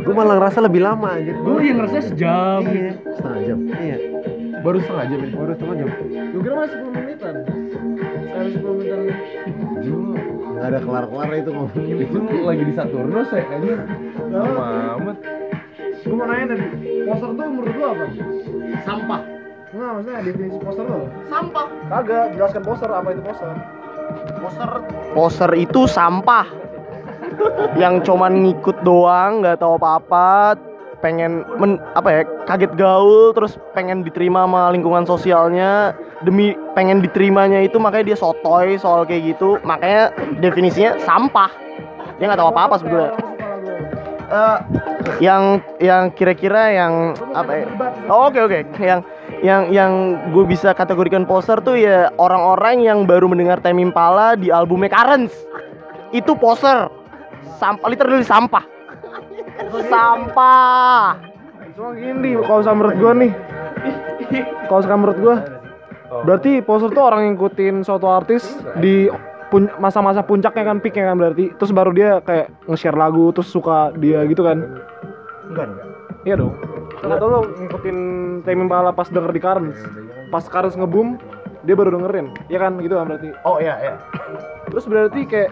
Gue malah ngerasa lebih lama aja. Gue yang ngerasa sejam. setengah jam Iya. baru setengah jam ini. baru setengah jam Gue kira masih 10 menitan. Saya 10 menitan. nggak ada kelar kelar itu ngomongin Itu lagi di Saturnus ya kayaknya. Lama amat. Gue mau nanya tadi, poster tuh menurut lu apa? Sampah. Enggak, maksudnya definisi poster apa? Sampah. Kagak, jelaskan poster apa itu poster. Poster poster itu sampah. yang cuman ngikut doang, nggak tahu apa-apa, pengen men, apa ya kaget gaul terus pengen diterima sama lingkungan sosialnya. Demi pengen diterimanya itu makanya dia sotoy soal kayak gitu. Makanya definisinya sampah. Dia nggak tahu apa-apa sebetulnya. Eh, yang yang kira-kira yang apa ya? Oh, Oke oke, yang yang yang gue bisa kategorikan poster tuh ya orang-orang yang baru mendengar Tame Impala di albumnya Currents. Itu poster. Sampah literally sampah. Sampah. Cuma gini, kalau sama menurut gue nih, kalau sama menurut gue, berarti poster tuh orang yang ngikutin suatu artis di pun- masa-masa puncaknya kan peaknya kan berarti, terus baru dia kayak nge-share lagu, terus suka dia gitu kan? Enggak enggak. Iya dong. Atau lo ngikutin Tame Impala pas denger di Karens, pas Karens ngebum, dia baru dengerin, ya kan? Gitu kan berarti. Oh iya iya. Terus berarti kayak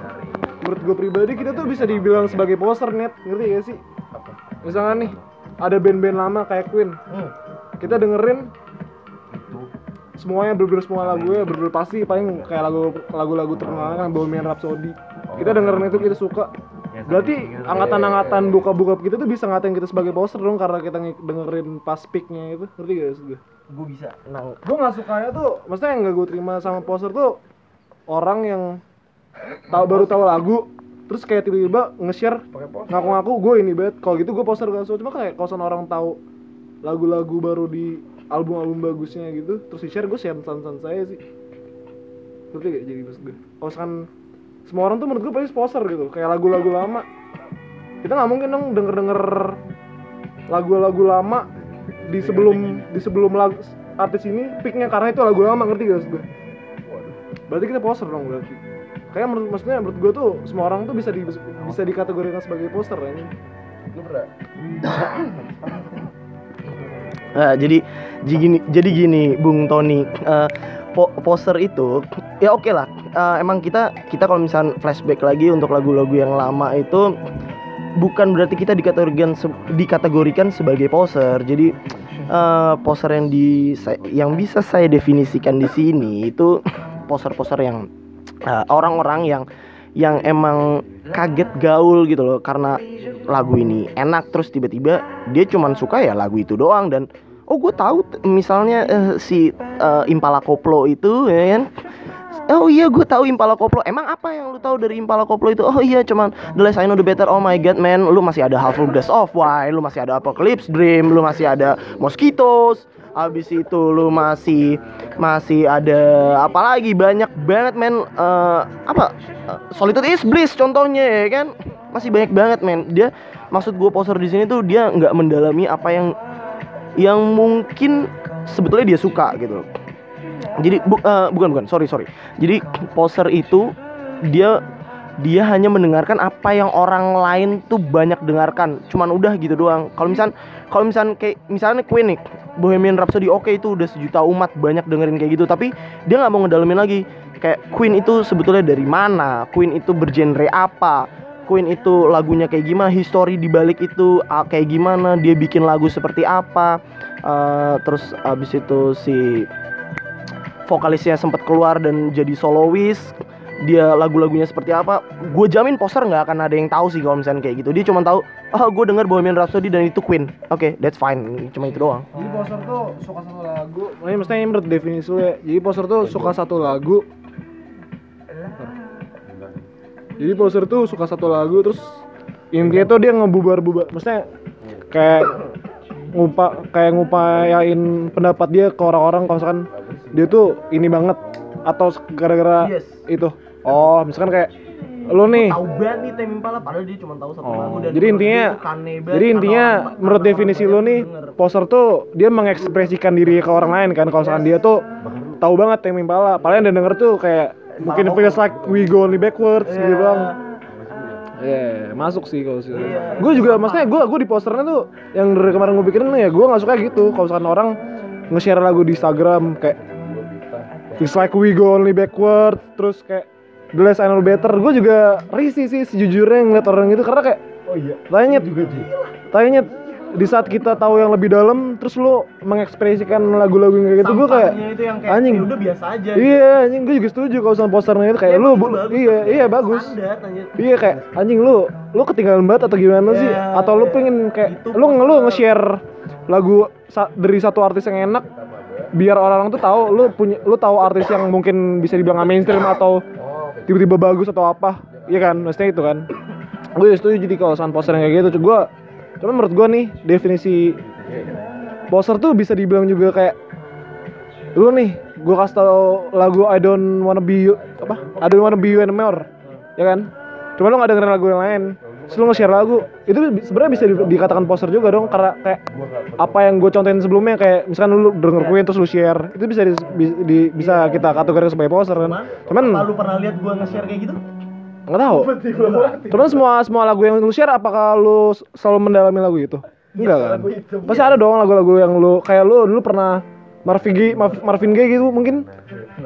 menurut gue pribadi kita tuh bisa dibilang sebagai poster net, ngerti gak sih? Misalnya nih, ada band-band lama kayak Queen, kita dengerin semuanya berbeda semua lagunya berbeda pasti. Paling kayak lagu lagu-lagu terkenal kan Bohemian Rhapsody. Kita dengerin itu kita suka berarti angkatan-angkatan buka-buka kita tuh bisa ngatain kita sebagai poster dong karena kita nge- dengerin pas peaknya itu. Ngerti gak sih gue? Gue bisa. Nang. Gue nggak sukanya tuh maksudnya yang gak gue terima sama poster tuh orang yang tahu baru tahu lagu terus kayak tiba-tiba nge-share ngaku-ngaku gue ini banget. Kalau gitu gue poster gak suka cuma kayak kalau misalnya orang tahu lagu-lagu baru di album-album bagusnya gitu terus di share gue share san-san saya sih. Ngerti gak jadi maksud gue? Kalau misalkan semua orang tuh menurut gue pasti poster gitu kayak lagu-lagu lama. Kita nggak mungkin dong denger-denger lagu-lagu lama di sebelum di sebelum lagu artis ini peaknya karena itu lagu lama ngerti gak gue berarti kita poster dong berarti. Kayak menurut maksudnya menurut gue tuh semua orang tuh bisa di, bisa dikategorikan sebagai poster kan Eh, jadi jadi gini, jadi gini Bung Tony. Eh, po- poster itu ya oke lah. Eh, emang kita kita kalau misalnya flashback lagi untuk lagu-lagu yang lama itu bukan berarti kita dikategorikan dikategorikan sebagai poser jadi eh, poser yang di yang bisa saya definisikan di sini itu poser-poser yang eh, orang-orang yang yang emang kaget gaul gitu loh. Karena lagu ini enak terus tiba-tiba dia cuman suka ya lagu itu doang. Dan oh gue tahu misalnya eh, si eh, Impala Koplo itu ya kan? Oh iya gue tahu Impala Koplo. Emang apa yang lu tahu dari Impala Koplo itu? Oh iya cuman The less I know the better. Oh my god man Lu masih ada Half Full Glass of Wine Lu masih ada Apocalypse Dream Lu masih ada Mosquitoes. Habis itu lu masih Masih ada Apa lagi? Banyak banget men Eh, Apa? Eh, Solitude is Bliss contohnya ya kan? Masih banyak banget men. Dia Maksud gue poster di sini tuh Dia nggak mendalami apa yang Yang mungkin Sebetulnya dia suka gitu. Jadi bu- eh, bukan bukan. Sorry sorry. Jadi poser itu dia dia hanya mendengarkan apa yang orang lain tuh banyak dengarkan. Cuman udah gitu doang. Kalau misal kalau misal kayak misalnya Queen nih Bohemian Rhapsody oke itu udah sejuta umat banyak dengerin kayak gitu. Tapi dia nggak mau ngedalemin lagi. Kayak Queen itu sebetulnya dari mana? Queen itu bergenre apa Queen itu lagunya kayak gimana history di balik itu ah, kayak gimana dia bikin lagu seperti apa. Eh, terus abis itu si vokalisnya sempat keluar dan jadi solois dia lagu-lagunya seperti apa. Gue jamin poster nggak akan ada yang tahu sih kalau misalnya kayak gitu. Dia cuma tahu ah gue denger Bohemian Rhapsody dan itu Queen. Oke that's fine. Cuma itu doang. Jadi poster tuh suka satu lagu. Maksudnya menurut definisi lu ya. Jadi poster tuh suka satu lagu Jadi poser tuh suka satu lagu terus intinya tuh dia ngebubar-bubar. Maksudnya kayak ngupa kayak ngupayain pendapat dia ke orang-orang kalau misalkan dia tuh ini banget atau gara-gara Yes. itu. Oh, misalkan kayak lu nih tahu banget nih Tame Impala padahal dia cuma tahu satu Oh, lagu dan jadi intinya jadi intinya menurut definisi banyak nih denger. poser tuh dia mengekspresikan diri ke orang lain kan kalau misalkan dia tuh tahu banget Tame Impala paling yang denger tuh kayak mungkin feels like we go only backwards gitu doang Iya, masuk sih kalau sih. Iya. gue juga maksudnya gue gue di posternya tuh yang dari kemarin gue pikirin ya gue nggak suka gitu. Kalau misalkan orang nge-share lagu di Instagram kayak feels like we go only backward terus kayak the less I know better gue juga risih sih sejujurnya ngeliat orang itu karena kayak oh iya. Tanya tanya di saat kita tahu yang lebih dalam terus lu mengekspresikan lagu-lagu yang kayak gitu gue kayak itu yang kayak anjing. udah biasa aja iya anjing gue juga setuju kalau sama posternya itu kayak Ya, lu bagus, iya iya bagus standar, anjir. Iya kayak anjing lu, lu ketinggalan banget atau gimana sih? Ya, Atau lu pengen kayak itu lu nge-share lagu sa- dari satu artis yang enak biar orang-orang tuh tahu lu punya lu tahu artis yang mungkin bisa dibilang mainstream atau tiba-tiba bagus atau apa. Iya kan? Maksudnya itu kan. Gue setuju jadi kalau sound poster yang kayak gitu. Gue cuma menurut gue nih definisi poster tuh bisa dibilang juga kayak lu nih gue kasih tau lagu I don't wanna be you apa? I don't wanna be you anymore ya kan? Cuma lu gak dengerin lagu yang lain terus lu nge-share lagu itu sebenarnya bisa di- dikatakan poster juga dong karena kayak apa yang gue contohin sebelumnya kayak misalkan lu denger Queen terus lu share itu bisa di, bi- di- bisa kita kategorikan sebagai poster kan? Cuman, cuman apa lu pernah lihat gua nge-share kayak gitu? Nggak tahu. Cuman semua semua lagu yang lu share apakah lu selalu mendalami lagu itu? Enggak kan? pasti ada dong lagu-lagu yang lu kayak lu dulu pernah Marvin Gaye Marv- Marvin Gaye gitu mungkin?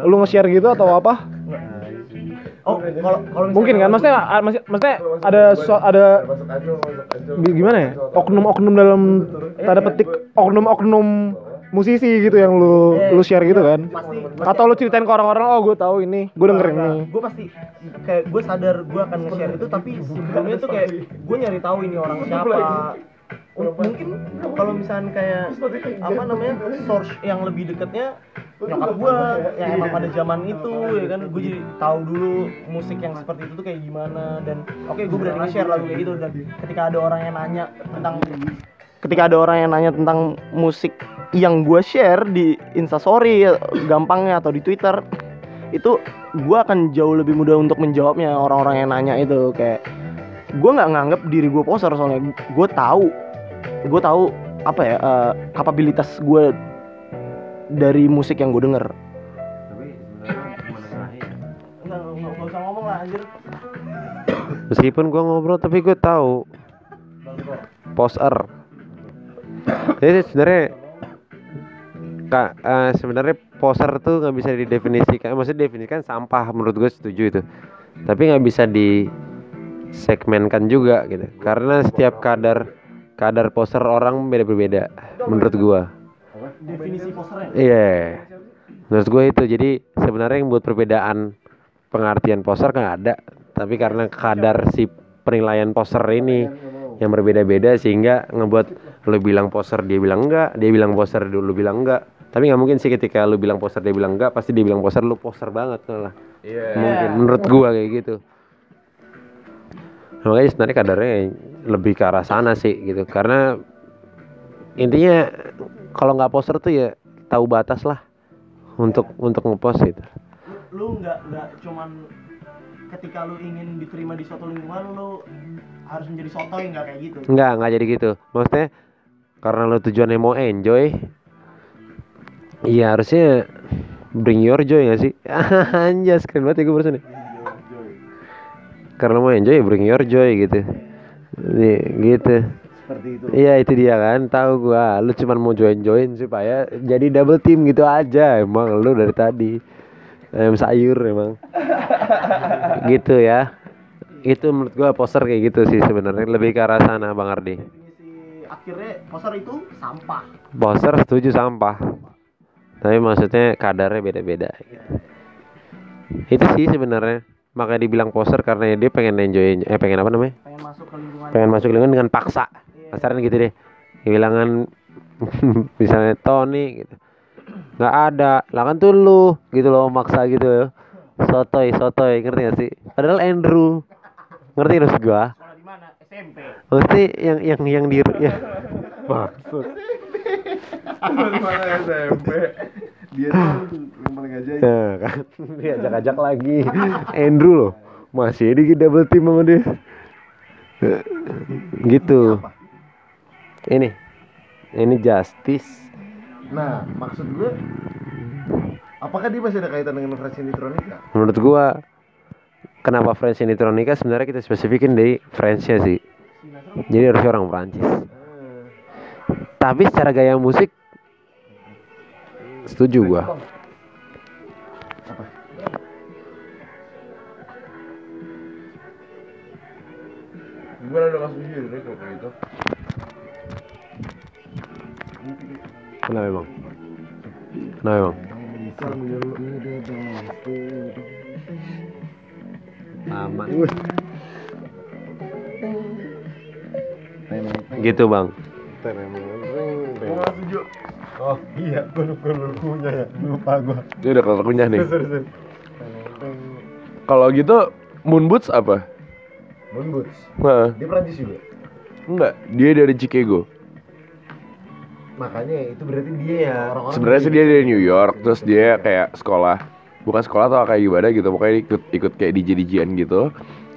Lu nge-share gitu atau apa? Oh, kalau kalau mungkin kan? maksudnya maksudnya, ada ada gimana ya? Oknum-oknum dalam tanda petik oknum-oknum musisi gitu yang lu lu share gitu kan? pasti atau lu ceritain ke orang-orang oh gue tahu ini gue dengerin ini. gue pasti kayak gue sadar gue akan nge-share itu tapi sebelumnya tuh kayak gue nyari tahu ini orang siapa. Un- mungkin kalau misalnya kayak apa namanya source yang lebih dekatnya nyokap gue yang emang pada zaman itu ya kan? Gue jadi tahu dulu musik yang seperti itu tuh kayak gimana dan oke gue berani nge-share lagu kayak gitu dan ketika ada orang yang nanya tentang ketika ada orang yang nanya tentang musik yang gue share di instastory gampangnya atau di twitter itu gue akan jauh lebih mudah untuk menjawabnya orang-orang yang nanya itu. Kayak gue nggak nganggap diri gue poser soalnya gue tahu gue tahu apa ya eh, kapabilitas gue dari musik yang gue denger. Meskipun gua ngobrol tapi gue tahu. Poser. Jadi sebenarnya kak eh, sebenarnya poser tuh nggak bisa didefinisikan. Maksudnya definisikan sampah menurut gue setuju itu. Tapi nggak bisa di segmenkan juga gitu. Karena setiap kadar kadar poser orang beda-beda menurut gua. definisi posernya Iya. Menurut gue itu jadi sebenarnya yang buat perbedaan pengertian poster kan ada, tapi karena kadar si penilaian poster ini yang berbeda-beda sehingga ngebuat lu bilang poster dia bilang enggak, dia bilang poster dulu bilang enggak. Tapi nggak mungkin sih ketika lu bilang poster dia bilang enggak, pasti dia bilang poster lu poster banget malah. Mungkin menurut gua kayak gitu. Nah, Makanya sebenarnya kadarnya lebih ke arah sana sih gitu. Karena intinya kalau nggak poster tuh ya tahu batas lah untuk untuk ngepost gitu. lu nggak nggak cuman ketika lu ingin diterima di suatu lingkungan lu harus menjadi sotoy nggak kayak gitu Enggak, enggak jadi gitu. Maksudnya karena lo tujuannya mau enjoy, iya harusnya bring your joy gak sih? Anjas keren banget ya gue barusan. Karena mau enjoy, ya bring your joy gitu. Nih, gitu. Seperti itu. Iya itu dia kan, tahu gua. Lu cuman mau join-join supaya jadi double team gitu aja. Emang lu dari tadi ayam sayur emang. gitu ya. Itu menurut gua poster kayak gitu sih sebenarnya lebih ke arah sana Bang Ardi. Akhirnya poser itu sampah. Poster setuju sampah. Tapi maksudnya kadarnya beda-beda. Gitu. Itu sih sebenarnya. Makanya dibilang poster karena dia pengen enjoy eh pengen apa namanya? pengen masuk ke lingkungan. Pengen masuk lingkungan dengan paksa. Kasarnya gitu deh. Kehilangan misalnya Tony gitu. Nggak ada. Lah kan tuh lu gitu loh maksa gitu. Ya sotoy sotoy. Ngerti gak sih? Padahal Andrew. Ngerti maksud gua? SMP. Mesti yang yang yang di ya. Maksud. Mana SMP? Dia tuh yang paling ajaib. Nah, kan dia ajak-ajak lagi. Andrew loh. Masih di double team sama dia. Gitu. Ini. Ini justice. Nah, maksud gue apakah dia masih ada kaitan dengan French Electronica? Menurut gua kenapa French Electronica sebenarnya kita spesifikin di French-nya sih. Jadi harusnya orang Prancis. Tapi secara gaya musik setuju gua. Kenapa emang? Kenapa emang? Aman. Gitu bang. Oh iya, gue lupa ya, lupa gue. Dia udah kelar kunyah nih. Kalau gitu Moon Boots apa? Moon Boots, Nah, dia Prancis juga. enggak, dia dari Chicago. Makanya itu berarti dia ya orang-orang. Sebenarnya sih dia dari New York, terus dia kayak sekolah, bukan sekolah atau kayak gimana gitu, pokoknya ikut ikut kayak DJ DJan gitu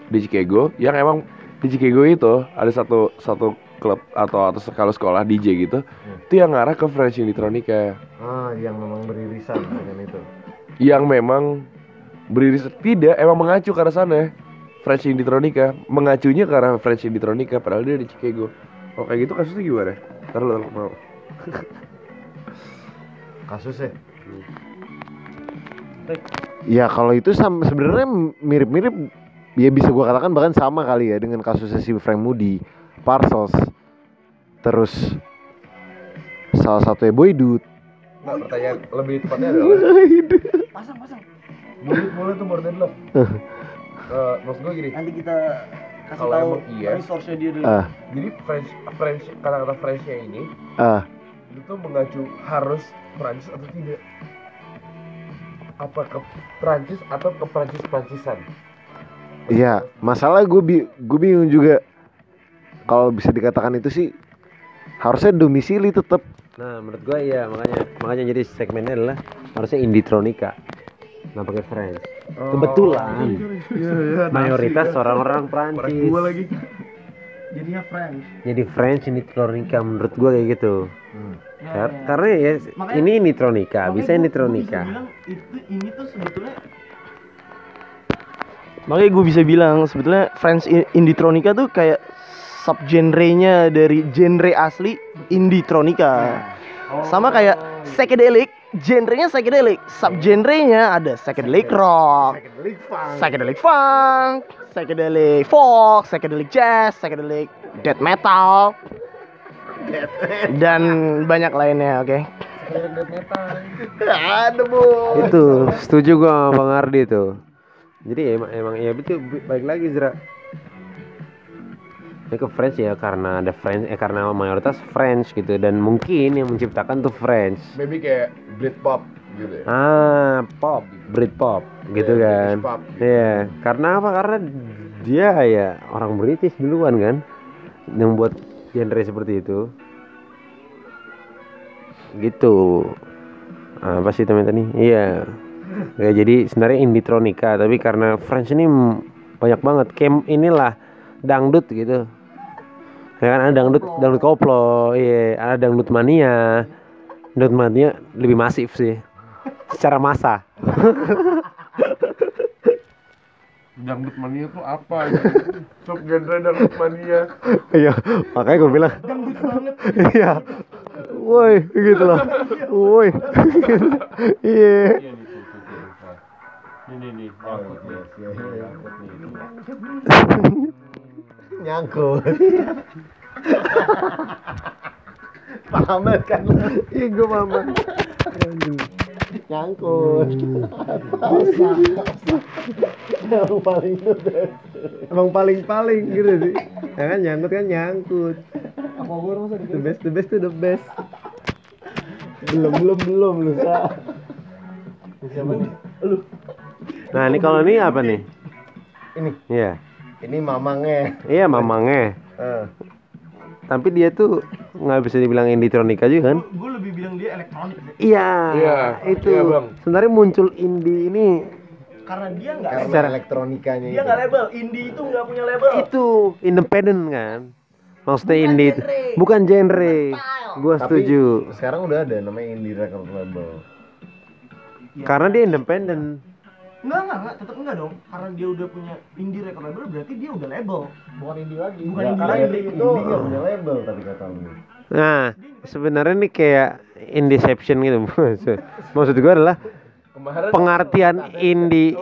di Chicago. Yang emang di Chicago itu ada satu satu klub atau atau kalau sekolah DJ gitu, itu yang ngarah ke French Electronica, Ah, yang memang beririsan dengan itu. yang memang beriris tidak emang mengacu ke arah sana. French Electronica mengacunya ke arah French Electronica padahal dia di Chicago. Kalau kayak gitu kasusnya gimana? Ntar lu mau. Kasusnya. Ya kalau itu sama sebenarnya mirip-mirip ya bisa gua katakan bahkan sama kali ya dengan kasusnya si Frank Moody, Parsos, terus salah satu ya Boy Dude. Nah, pertanyaan lebih tepatnya adalah Pasang, pasang. mulut mulut tuh more than love. Eh, maksud gue gini, Nanti kita kasih Kalau tahu emang iya. resource-nya dia dulu. Ah, jadi French French kata-kata Frenchnya ini ah, itu mengacu harus Prancis atau tidak? Apa ke Prancis atau ke Prancis Prancisan? iya. Masalah gue bi gue bingung juga. Kalau bisa dikatakan itu sih harusnya domisili tetap. Nah, menurut gua iya, makanya makanya jadi segmennya adalah harusnya Inditronica. Nggak pakai French. Kebetulan Iya, iya. mayoritas orang-orang Prancis. Gua lagi. Jadinya French. Jadi French Inditronica menurut gua kayak gitu. Ya, Kar- ya. Karena ya Makanya- ini Inditronica, Makanya bisa Inditronica. gua bisa bilang itu ini tuh sebetulnya Makanya gue bisa bilang sebetulnya French Inditronica tuh kayak subgenre-nya dari genre asli Inditronica. Sama kayak psychedelic, genrenya psychedelic, subgenre-nya ada psychedelic rock, psychedelic funk, psychedelic folk, psychedelic jazz, psychedelic death metal, dan banyak lainnya, oke? Ada bu. Itu setuju gua sama Bang Ardi tuh. Jadi emang, emang ya betul b- balik lagi Zra. Ini ke French ya karena ada French eh karena mayoritas French gitu dan mungkin yang menciptakan tuh French. Maybe kayak Britpop gitu ya. Ah, pop, Britpop gitu Iya, kan. Pop gitu. Iya, karena apa? Karena dia ya orang British duluan kan yang buat genre seperti itu. Gitu. Apa sih teman tadi? Iya. Ya, jadi sebenarnya Inditronica, tapi karena French ini banyak banget. Kayak inilah dangdut gitu. Ya kan ada dangdut, dangdut koplo, iya, ada dangdut mania. Dangdut mania lebih masif sih. Secara masa. Dangdut mania tuh apa? Sub genre dangdut mania. Iya, makanya gue bilang. Iya. Woi, gitu loh. Woi. Iya. Nyangkut. paham banget kan? Iya, gue paham banget. Nyangkut. Yang paling Emang paling-paling gitu sih. Ya kan nyangkut kan nyangkut. Apa di The best, the best to the best. belum, belum, belum lu Sa. Nah, ini kalau ini apa nih? Ini. Iya. Ini mamangnya. Iya mamangnya. Eh. Tapi dia tuh nggak bisa dibilang indie-tronika juga kan? Gue lebih bilang dia elektronik deh. Iya. Iya, Itu. iya, Bang. Sebenarnya muncul indie ini Karena dia nggak Karena Secara- elektronikanya dia nggak label. Indie itu nggak punya label. itu independen kan? Maksudnya Bukan indie itu bukan genre. Gua Tapi setuju. sekarang udah ada namanya indie record label. Karena dia independen. Enggak, enggak, enggak, tetap enggak dong. Karena dia udah punya indie record label berarti dia udah label. bukan indie lagi Bukan Ya, indie karena lagi. indie itu nggak punya label tadi kata lu. Nah, sebenarnya nih kayak indieception gitu. Maksud gua adalah Kemarin pengertian indie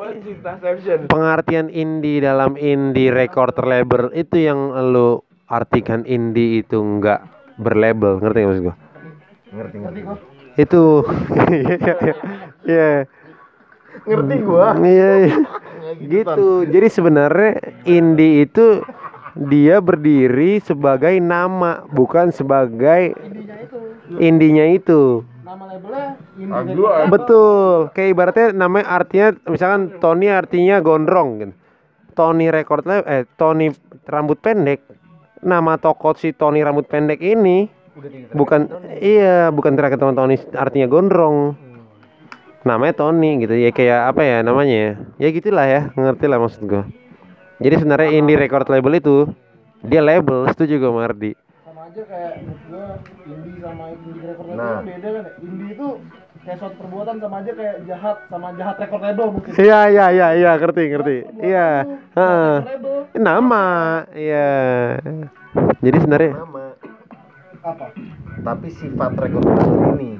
pengertian indie dalam indie record label itu yang lu artikan indie itu enggak berlabel ngerti nggak maksud gua Ngerti ngerti. itu iya Ngerti gua. iya iya. gitu jadi sebenarnya indie itu dia berdiri sebagai nama bukan sebagai indinya itu nama labelnya indie. Betul. Kayak ibaratnya namanya artinya misalkan Tony artinya gondrong gitu. Tony record label eh Tony rambut pendek. Nama toko si Tony rambut pendek ini bukan iya, bukan terakhir teman Tony artinya gondrong. Namanya Tony gitu ya kayak apa ya namanya ya? Ya gitulah ya, ngerti lah maksud gua. Jadi sebenarnya indie record label itu dia label, setuju gue Mardi. sama aja kayak gua indie sama indie record label Nah. kan beda kan ya. indie itu kayak suatu perbuatan sama aja kayak jahat sama jahat record label mungkin Iya iya iya iya ngerti ngerti. Iya. Heeh. Nama, iya. Jadi sebenarnya Nama. apa Tapi sifat record label ini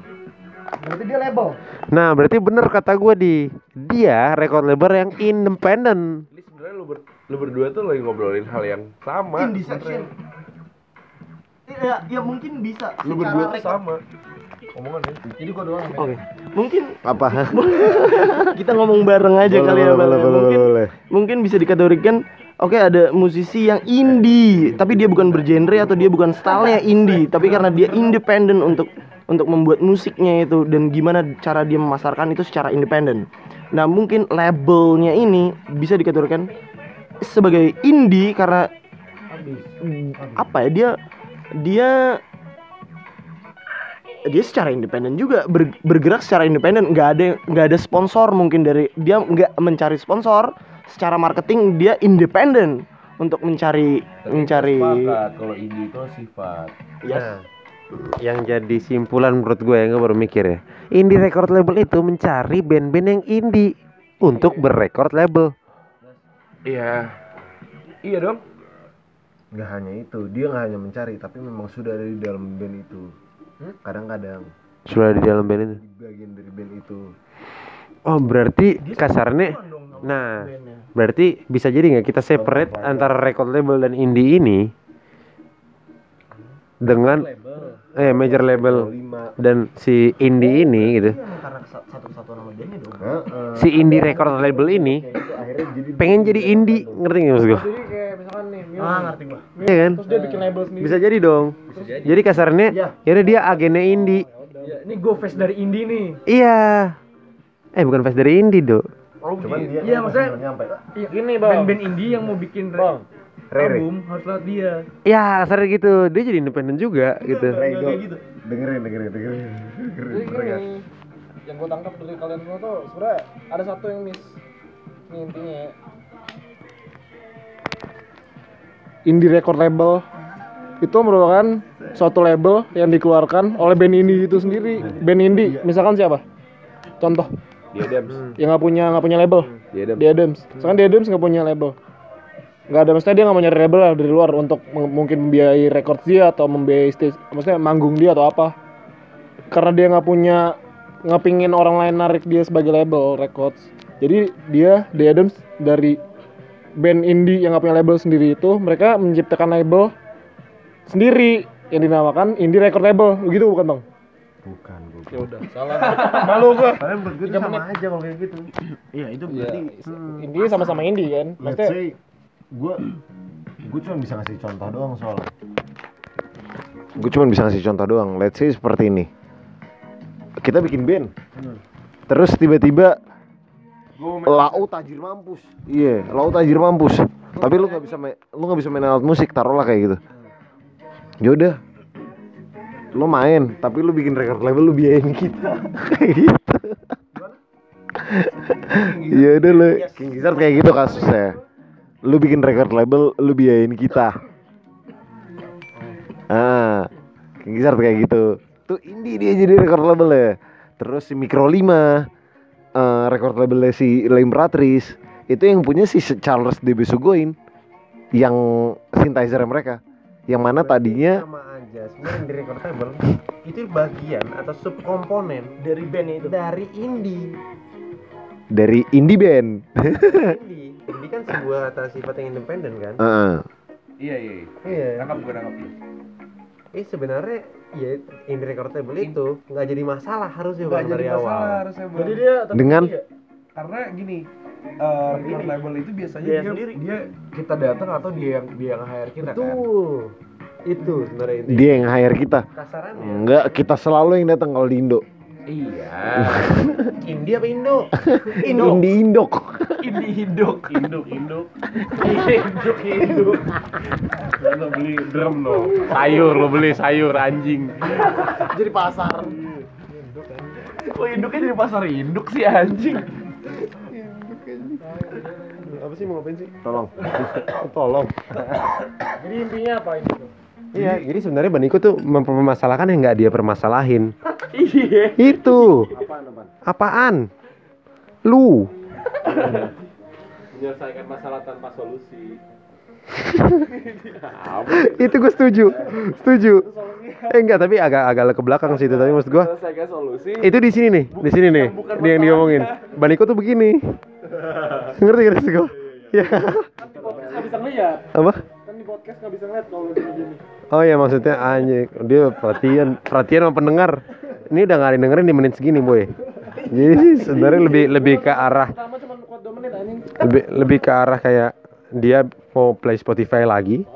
berarti dia label Nah, berarti bener kata gue di dia record label yang independen. Ini sebenarnya lu, ber, lu berdua tuh lagi ngobrolin hal yang sama. Indie section. Ya, ya mungkin bisa. Lu berdua tuh sama. Omongannya. jadi gua doang yang beda. Oke. Mungkin apa? kita ngomong bareng aja Boleh, kali ya, boleh, boleh, boleh, mungkin boleh. mungkin bisa dikategorikan Oke ada musisi yang indie tapi dia bukan bergenre atau dia bukan stylenya indie tapi karena dia independen untuk untuk membuat musiknya itu dan gimana cara dia memasarkan itu secara independen. Nah mungkin labelnya ini bisa dikategorikan sebagai indie karena apa ya dia dia dia secara independen juga ber- bergerak secara independen nggak ada nggak ada sponsor mungkin dari dia nggak mencari sponsor secara marketing dia independen untuk mencari mencari Sepakat kalau indie itu sifat. Yes. Nah, yang jadi simpulan menurut gue yang gue baru mikir ya. Indie record label itu mencari band-band yang indie untuk berrecord label. Iya. Iya dong. Nggak hanya itu, dia nggak hanya mencari, tapi memang sudah ada di dalam band itu. Kadang-kadang Sudah di dalam band itu. di bagian dari band itu. Oh, berarti kasarnya Nah, berarti bisa jadi nggak kita separate antara record label dan indie ini dengan eh major label dan si indie ini gitu. dong Heeh. Si indie record label ini jadi pengen jadi indie, ngerti nggak maksud gue? jadi kayak misalkan nih Mio ah ngerti gua Iya kan? terus dia bikin label sendiri Bisa jadi dong. Jadi kasarnya ya udah dia agennya indie. ini gue face dari indie nih Iya. Eh bukan fans dari indie, Do. Cuman dia Iya, maksudnya- nyampe. Iya, Gini, Bang. band-band indie yang mau bikin Bang. Rere. album harus lewat dia Ya kasarnya gitu. Dia jadi independen juga gitu. Rego. Dengerin, dengerin, dengerin. dengerin. Jadi Regas. gini, yang gue tangkap dari kalian semua tuh sebenarnya ada satu yang miss. Ini intinya ya. Indie record label itu merupakan suatu label yang dikeluarkan oleh band indie itu sendiri. Band indie, misalkan siapa? Contoh, Dia Adams. yang nggak punya nggak punya label, Dia Adams. The Adams. Misalkan The Adams nggak punya label. Nggak ada, maksudnya dia nggak mau nyari label lah dari luar untuk mungkin membiayai record dia atau membiayai stage, maksudnya manggung dia atau apa. Karena dia nggak punya ngepingin orang lain narik dia sebagai label records. Jadi dia The Adams dari band indie yang nggak punya label sendiri itu mereka menciptakan label sendiri yang dinamakan indie record label begitu bukan bang? Bukan, bukan. Ya udah salah. Malu gua. Kalian gue sama aja kalau kayak gitu. iya itu berarti Indie sama-sama indie kan. Let's Maksudnya say gue gue cuma bisa ngasih contoh doang soalnya. Gue cuma bisa ngasih contoh doang. Let's say seperti ini. Kita bikin band. Terus tiba-tiba Lau tajir mampus. Iya, Lau tajir mampus. Tapi lu nggak bisa main, lu nggak bisa main alat musik, taruhlah kayak gitu. Ya udah. Lu main, tapi lu bikin record label lu biayain kita. kayak gitu. Ya udah lu King Gizzard kayak gitu kasusnya. Lu bikin record label, lu biayain kita. Ah, King Gizzard kayak gitu. Tuh indie dia jadi record label ya. Terus si Micro 5 eh record labelnya si La Imperatrice itu yang punya si Charles DB Sugoin yang synthesizer mereka. Yang mana tadinya sama aja sebenarnya di record label itu bagian atau subkomponen Dari band itu. dari indie dari indie band. indie indie kan sebuah kata sifat yang independen kan Heeh. Iya iya. iya. iya Nangkap gue nangkap. eh sebenarnya ya indie record label itu nggak jadi masalah harusnya bang jadi dari masalah awal harusnya Bang. Jadi dia tapi Dengan dia- karena gini eh record label itu biasanya Dia dia, sendiri. dia kita datang atau dia yang dia yang hire kita kan betul itu sebenarnya intinya dia yang hire kita. kasarannya Enggak, kita selalu yang datang kalau di Indo. Iya indie apa indo Indie Indok. ini induk induk induk induk induk lo beli drum lo sayur lo beli sayur anjing Jadi pasar. kok induknya jadi pasar induk sih anjing apa sih mau ngapain sih Tolong. Tolong. Jadi intinya apa ini? Iya, jadi sebenarnya Baniko tuh mempermasalahkan yang nggak dia permasalahin. Iya. Itu. Apaan? Lu. Menyelesaikan masalah tanpa solusi. itu gue setuju. Setuju. Eh enggak, tapi agak agak ke belakang sih itu tapi maksud solusi. itu di sini nih, di sini nih. Dia yang diomongin. Baniko tuh begini. Ngerti gak sih gua? Ya. Podcast nggak bisa ngeliat. Apa? Kan di podcast nggak bisa ngeliat kalau gini-gini. Oh ya maksudnya anjing dia perhatian perhatian sama pendengar. Ini udah nggak ada dengerin di menit segini boy. Jadi sih sebenarnya lebih lebih ke arah Pertama cuma kuat 2 menit anjing. lebih lebih ke arah kayak dia mau play Spotify lagi.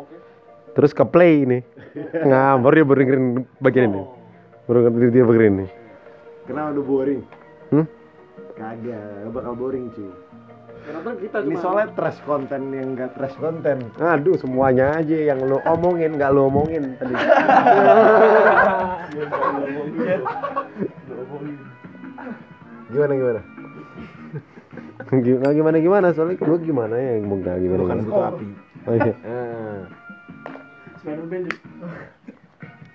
Terus ke play ini. Dia baru dengerin bagian ini. Baru dia bagian ini. Kenapa udah boring? Hmm? Kagak, bakal boring cuy. Kenapa kita Ini cuma soalnya trash konten yang enggak trash konten. Aduh semuanya aja yang lo omongin nggak lo omongin tadi. Gimana gimana? gimana gimana gimana soalnya lu gimana ya yang mau nggak gimana Bukan gimana. butuh api. Oh iya. Ah. Spider-Man.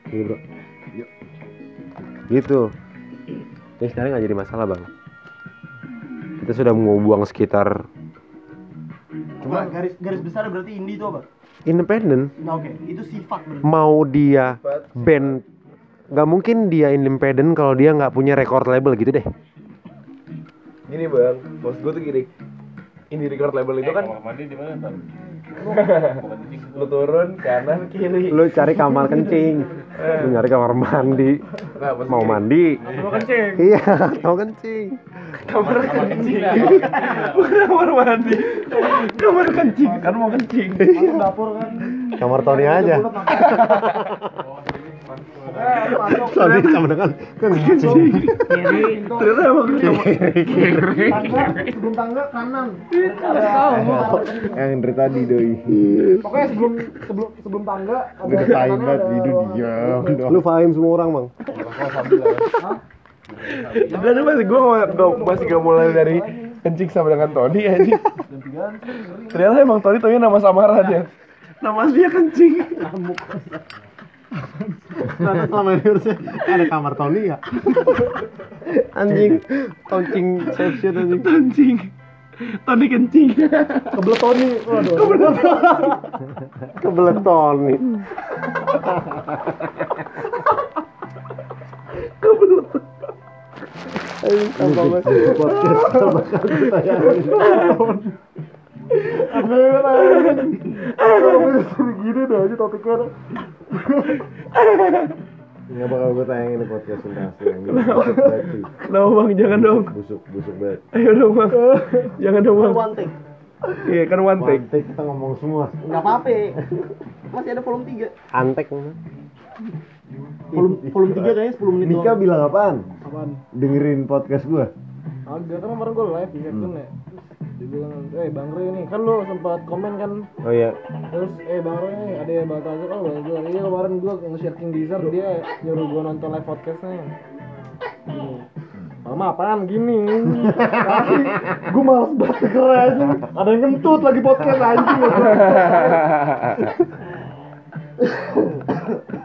Iya, bro. Gitu. Ini sekarang nggak jadi masalah bang. Kita sudah mau buang sekitar Cuma garis garis besar berarti indie itu apa? independen. Nah oke, itu sifat berarti. Mau dia band, nggak mungkin dia independen kalau dia nggak punya record label gitu deh. gini bang maksud gue tuh gini ini record label itu kan mandi di mana? Lu turun kanan kiri Lu cari kamar kencing, lu nyari kamar mandi, Nah, mau mandi. Mau kencing. Iya, mau kencing. kamar kencing ya. kamar mandi kamar kencing kan mau kencing Masuk dapur kan. Kamar Tony aja. Tony sama dengan kencing. Kiri. ternyata emang Tangga sebelum tangga kanan. Yang dari tadi doi. Pokoknya sebelum sebelum sebelum tangga ada kanannya banget diam dong. Lu faham semua orang, Bang. dan masih gue masih gak mulai dari kencing sama dengan Tony anjing ternyata emang Tony Tony nama samaran ya nama aslinya kencing Ternyata selama ini harusnya ada kamar Tony ya. anjing, kencing section anjing. kencing Tony kencing Kebelet Tony. Waduh. Kebelet Tony. Gini deh aja topiknya. Nggak bakal gue tayangin podcast ini yang. Busuk banget, cuy. kenapa bang jangan dong Busuk, busuk banget. ayo dong bang jangan dong bang One take. iya kan one take kita ngomong semua. Enggak apa-apa. Masih ada volume 3. Antek. Volume volume 3 kayaknya 10 menit Nika bilang apaan? Apaan? Dengerin podcast gua. Agak kan kemarin gue live di Captain ya. Dibilang eh bang Roy nih kan lu sempat komen kan? Oh iya. terus eh bang Roy nih ada yang bakal oh bang gue iya kemarin gue nge-share King Gizzard dia nyuruh gue nonton live podcastnya. Gini Mama apaan? Gini? Tapi gue males banget keren Ada yang ngentut lagi podcast anjing.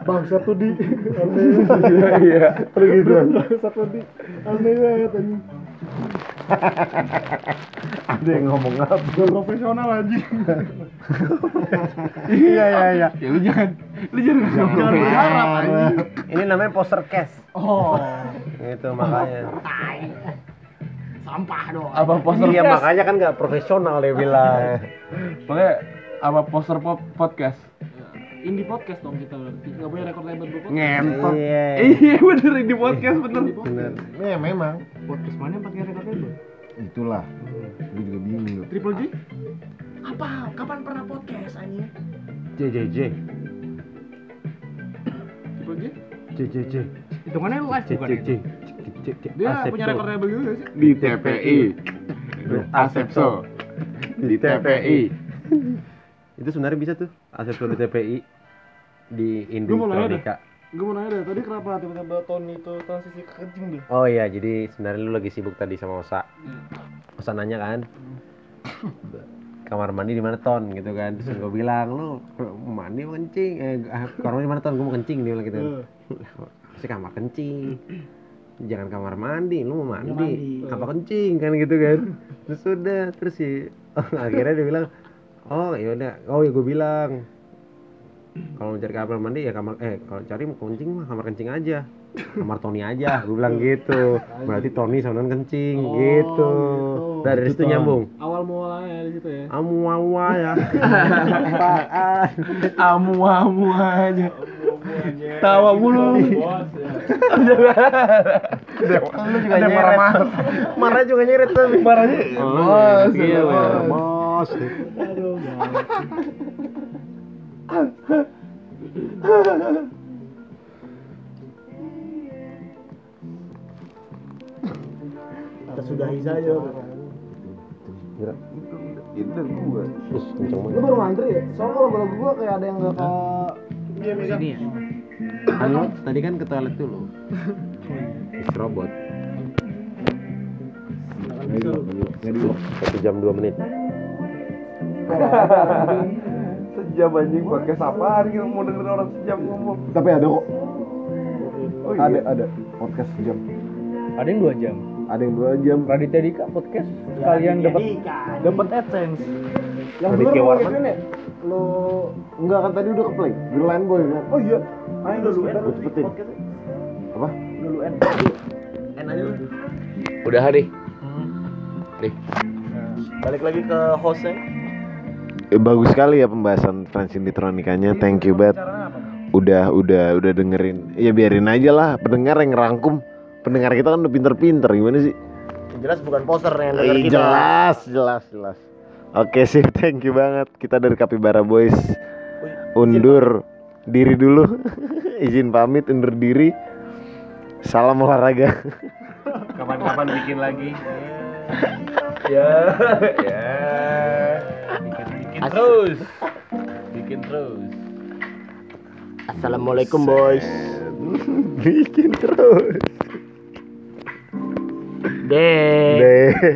Bang satu di. Iya iya. gitu satu di. Aneh banget anjing Ada yang ngomong apa? Gak profesional anjing Iya iya iya. Ya lu jangan lu jangan Jangan berharap Ini namanya poster cast. Oh Gitu makanya. Sampah dong apa poster Iya makanya kan nggak profesional dia bilang. Makanya apa poster pop podcast? Indie podcast dong kita berarti Gak punya record label podcast Ngentot. Iya. Iya bener ini podcast bener. Bener. Ya memang. Podcast mana yang pakai record label? Itulah. Gue juga bingung. Triple J? Apa? Kapan pernah podcast anjing? JJJ. Triple J? JJJ. Hitungannya live bukan ya? JJJ. Dia punya record label juga sih? Di TPI. Asepso. Di TPI. Itu sebenarnya bisa tuh Asepso di TPI di Industrika. Gue mau nanya deh, tadi kenapa tiba-tiba Tony itu transisi ke kencing deh? Oh iya, jadi sebenarnya lu lagi sibuk tadi sama Osa. Osa nanya kan, kamar mandi di mana ton gitu kan. Terus gue bilang lu mau mandi mau kencing, eh kamar mandi di mana ton? Gue mau kencing dia bilang gitu. Pasti kamar kencing. Jangan kamar mandi, lu mau mandi, apa kencing kan gitu kan. Terus sudah, terus sih akhirnya dia bilang, oh ya udah, oh ya gue bilang. Kalau cari kamar mandi ya kamar eh kalau cari mau kencing mah kamar kencing aja. Kamar Tony aja gue bilang gitu. Berarti Tony sama kencing Oh, gitu. gitu. Nah, dari situ nyambung? Awal mulanya di situ ya. amu amu ya apaan Amu amu aja. Tawa mulu. lu juga nyeret. marah. Juga nyeret tapi. Marahnya bos iya bos Kita sudahi saja. Itu gua. Terus kenceng Lu banget baru ngantri ya? Soalnya kalau lagu gua kayak ada yang gak ke Sini ya. kan tadi kan ke toilet dulu. Is robot satu jam dua menit Sejam anjing podcast gitu mau denger orang sejam ngomong. Tapi ada kok. Ada ada podcast jam. Ada yang dua jam. Ada yang dua jam. Raditya Dika podcast sekalian dapat dapat AdSense. Yang Raditya Warman. ya? Lu Enggak kan tadi udah ke play. Green Boy kan. Oh iya. Ayo Udah lu lu end cepetin. Apa? Udah lu end. N aja lu. Udah nih. Nih. Balik lagi ke hostnya. Eh, bagus sekali ya pembahasan French Elektronikanya. Thank you banget. Udah udah udah dengerin. Ya biarin aja lah pendengar yang ngerangkum. Pendengar kita kan udah pinter-pinter gimana sih? Jelas bukan poser yang denger Eh, kita. jelas, jelas, jelas. Oke sih, thank you banget. Kita dari Kapibara Boys undur diri dulu. Izin pamit undur diri. Salam olahraga. kapan-kapan bikin lagi ya ya bikin bikin terus bikin terus Assalamualaikum boys. Bikin terus. Deh.